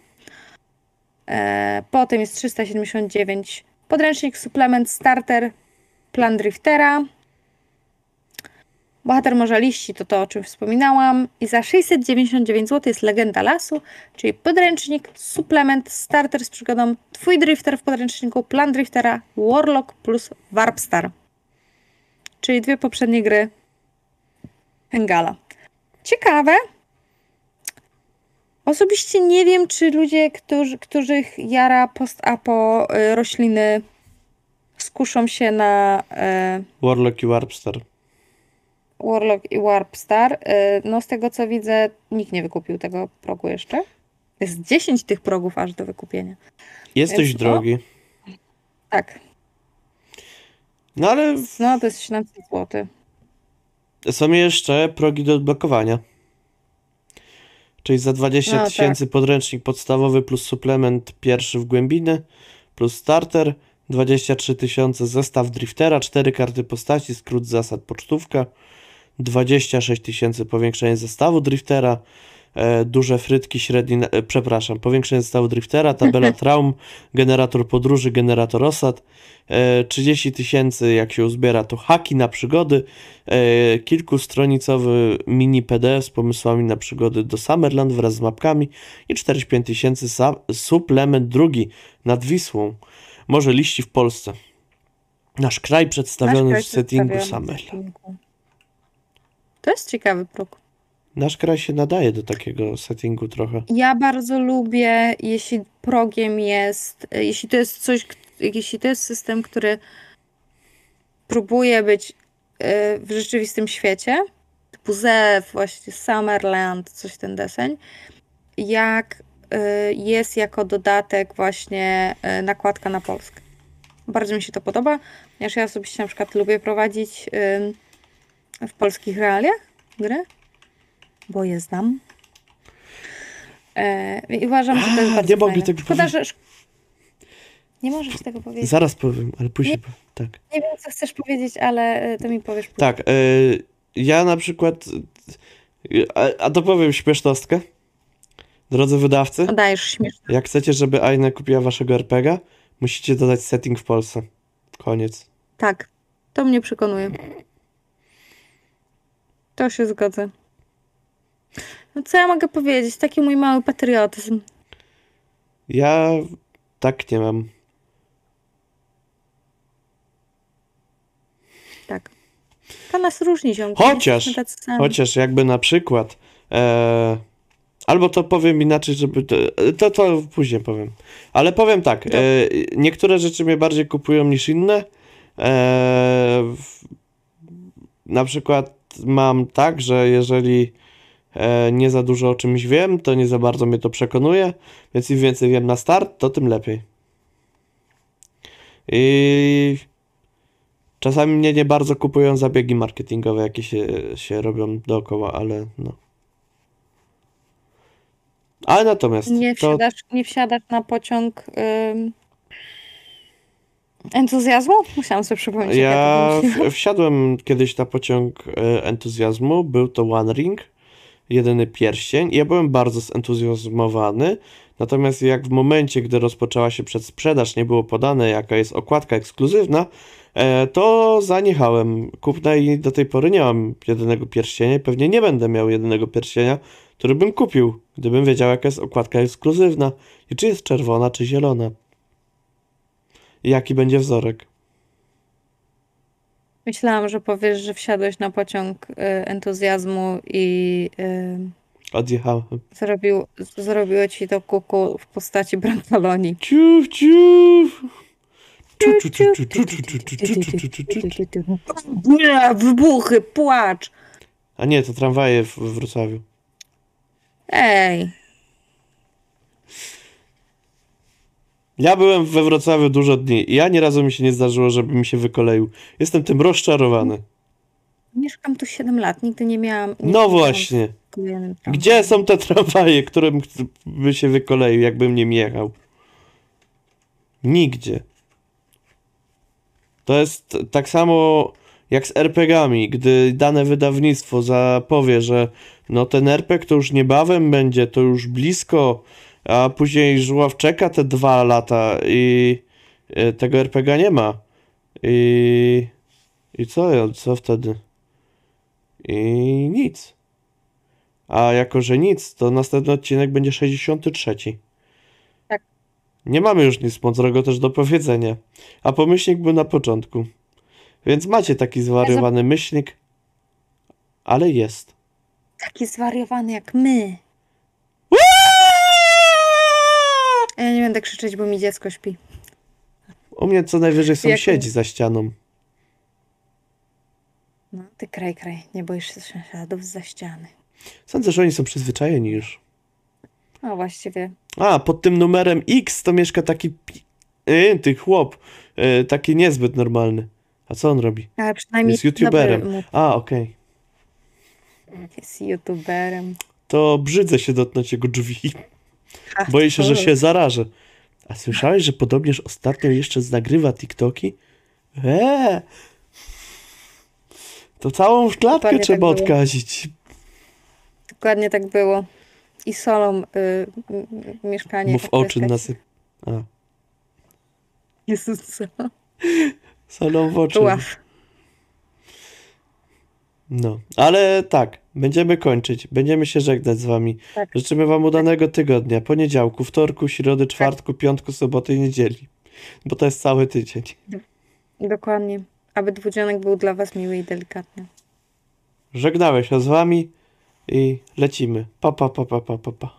Speaker 1: E, Potem jest 379 podręcznik, suplement, starter, plan driftera. Bohater Morza Liści to to, o czym wspominałam. I za 699 zł jest Legenda Lasu, czyli podręcznik, suplement, starter z przygodą, twój drifter w podręczniku, plan driftera, Warlock plus Warpstar. Czyli dwie poprzednie gry Hengala. Ciekawe. Osobiście nie wiem, czy ludzie, którzy, których jara post-apo y, rośliny skuszą się na y,
Speaker 2: Warlock i Warpstar.
Speaker 1: Warlock i Warpstar. Y, No z tego co widzę, nikt nie wykupił tego progu jeszcze. Jest 10 tych progów aż do wykupienia.
Speaker 2: Jest dość drogi.
Speaker 1: Tak,
Speaker 2: No ale
Speaker 1: no to jest 700 zł.
Speaker 2: są jeszcze progi do odblokowania. Czyli za 20
Speaker 1: No,
Speaker 2: tysięcy podręcznik podstawowy plus suplement pierwszy w głębiny plus starter. 23 tysiące zestaw driftera, 4 karty postaci, skrót zasad pocztówka. 26 tysięcy powiększenie zestawu driftera. E, duże frytki, średni, e, przepraszam, powiększenie zestawu driftera, tabela (laughs) traum, generator podróży, generator osad. E, 30 tysięcy, jak się uzbiera, to haki na przygody. E, kilkustronicowy mini PDF z pomysłami na przygody do Summerland wraz z mapkami i 45 tysięcy suplement drugi nad Wisłą. Morze liści w Polsce. Nasz kraj przedstawiony
Speaker 1: Nasz
Speaker 2: w
Speaker 1: kraj
Speaker 2: settingu
Speaker 1: w
Speaker 2: Summerland.
Speaker 1: To jest ciekawy próg.
Speaker 2: Nasz kraj się nadaje do takiego settingu trochę.
Speaker 1: Ja bardzo lubię, jeśli progiem jest, jeśli to jest coś, jeśli to jest system, który próbuje być e, w rzeczywistym świecie, typu Zew, właśnie Summerland, coś ten deseń, jak e, jest jako dodatek właśnie e, nakładka na Polskę. Bardzo mi się to podoba, ponieważ ja osobiście na przykład lubię prowadzić w polskich realiach gry, bo je znam. E, I uważam, że to jest
Speaker 2: A,
Speaker 1: bardzo
Speaker 2: nie
Speaker 1: fajne.
Speaker 2: tego
Speaker 1: Szkoda,
Speaker 2: powiedzieć.
Speaker 1: że... Nie możesz tego powiedzieć.
Speaker 2: Zaraz powiem, ale później
Speaker 1: Nie.
Speaker 2: Tak.
Speaker 1: Nie wiem, co chcesz powiedzieć, ale e, to mi powiesz później.
Speaker 2: Tak, y, ja na przykład. y, A, a to powiem śmiesznostkę. Drodzy wydawcy,
Speaker 1: Dajesz śmieszne.
Speaker 2: jak chcecie, żeby Aina kupiła waszego RPGa, musicie dodać setting w Polsce. Koniec.
Speaker 1: Tak, to mnie przekonuje. To się zgodzę. No co ja mogę powiedzieć? Taki mój mały patriotyzm.
Speaker 2: Ja tak nie mam.
Speaker 1: Tak. To nas różni, ziomki.
Speaker 2: Chociaż-. Chociaż jakby na przykład. E, albo to powiem inaczej, żeby. To, to, to później powiem. Ale powiem tak. E, niektóre rzeczy mnie bardziej kupują niż inne. E, w, na przykład mam tak, że jeżeli e, nie za dużo o czymś wiem, to nie za bardzo mnie to przekonuje. Więc im więcej wiem na start, to tym lepiej. I Czasami mnie nie bardzo kupują zabiegi marketingowe, jakie się, się robią dookoła, ale no. Ale natomiast
Speaker 1: Nie
Speaker 2: to
Speaker 1: wsiadasz, nie wsiadasz na pociąg ym, entuzjazmu? Musiałam sobie przypomnieć.
Speaker 2: ja w, wsiadłem kiedyś na pociąg e, entuzjazmu, był to One Ring, jedyny pierścień ja byłem bardzo zentuzjazmowany, natomiast jak w momencie, gdy rozpoczęła się przedsprzedaż, nie było podane jaka jest okładka ekskluzywna, e, to zaniechałem kupna i do tej pory nie mam jedynego pierścienia pewnie nie będę miał jedynego pierścienia, który bym kupił, gdybym wiedział jaka jest okładka ekskluzywna i czy jest czerwona, czy zielona. Jaki będzie wzorek.
Speaker 1: Myślałam, że powiesz, że wsiadłeś na pociąg y, entuzjazmu i y,
Speaker 2: Odjechałem.
Speaker 1: zrobił, zrobiło ci to kuku w postaci brantaloni.
Speaker 2: Ciuf, ciuf. Czu.
Speaker 1: Nie, wybuchy, płacz.
Speaker 2: A nie, to tramwaje w w Wrocławiu.
Speaker 1: Ej,
Speaker 2: Ja byłem we Wrocławiu dużo dni i ja nie razu mi się nie zdarzyło, żeby mi się wykoleił. Jestem tym rozczarowany.
Speaker 1: mieszkam tu 7 lat, nigdy nie miałam. nie
Speaker 2: No właśnie. Gdzie są te tramwaje, którym by się wykoleił, jakbym nim jechał? Nigdzie. To jest tak samo jak z RPG-ami, gdy dane wydawnictwo zapowie, że no ten RPG to już niebawem będzie, to już blisko, a później żuław czeka te dwa lata i e, tego RPG nie ma. I, i co, co wtedy? I nic. A jako, że nic, to następny odcinek będzie 63.
Speaker 1: Tak.
Speaker 2: Nie mamy już nic mądrego też do powiedzenia. A pomyślnik był na początku. Więc macie taki zwariowany myślnik, ale jest.
Speaker 1: Taki zwariowany jak my. A Ja nie będę krzyczeć, bo mi dziecko śpi.
Speaker 2: U mnie co najwyżej
Speaker 1: Jak-
Speaker 2: sąsiedzi za ścianą.
Speaker 1: No, ty kraj, kraj. Nie boisz się sąsiadów za ściany.
Speaker 2: Sądzę, że oni są przyzwyczajeni już.
Speaker 1: No właściwie.
Speaker 2: A, pod tym numerem X to mieszka taki yy, ty chłop, yy, taki niezbyt normalny. A co on robi?
Speaker 1: Ale przynajmniej
Speaker 2: Jest youtuberem.
Speaker 1: dobry
Speaker 2: A, okej.
Speaker 1: Jest youtuberem.
Speaker 2: To brzydzę się dotknąć jego drzwi. Boję się, że się zarażę. A słyszałeś, że podobnież ostatnio jeszcze nagrywa TikToki? Eee! To całą szklatkę
Speaker 1: Dokładnie
Speaker 2: trzeba
Speaker 1: tak
Speaker 2: odkazić.
Speaker 1: Dokładnie tak było. I solą y, mieszkanie.
Speaker 2: Mów
Speaker 1: tak
Speaker 2: oczy nasyp... A,
Speaker 1: Jezus, co?
Speaker 2: solą w oczy.
Speaker 1: Ław.
Speaker 2: No, ale tak, będziemy kończyć. Będziemy się żegnać z wami.
Speaker 1: Tak.
Speaker 2: Życzymy wam udanego tygodnia. Poniedziałku, wtorku, środy, czwartku, piątku, soboty i niedzieli. Bo to jest cały tydzień.
Speaker 1: Dokładnie. Aby dwudzionek był dla was miły i delikatny.
Speaker 2: Żegnałem się z wami i lecimy. Pa, pa, pa, pa, pa, pa, pa.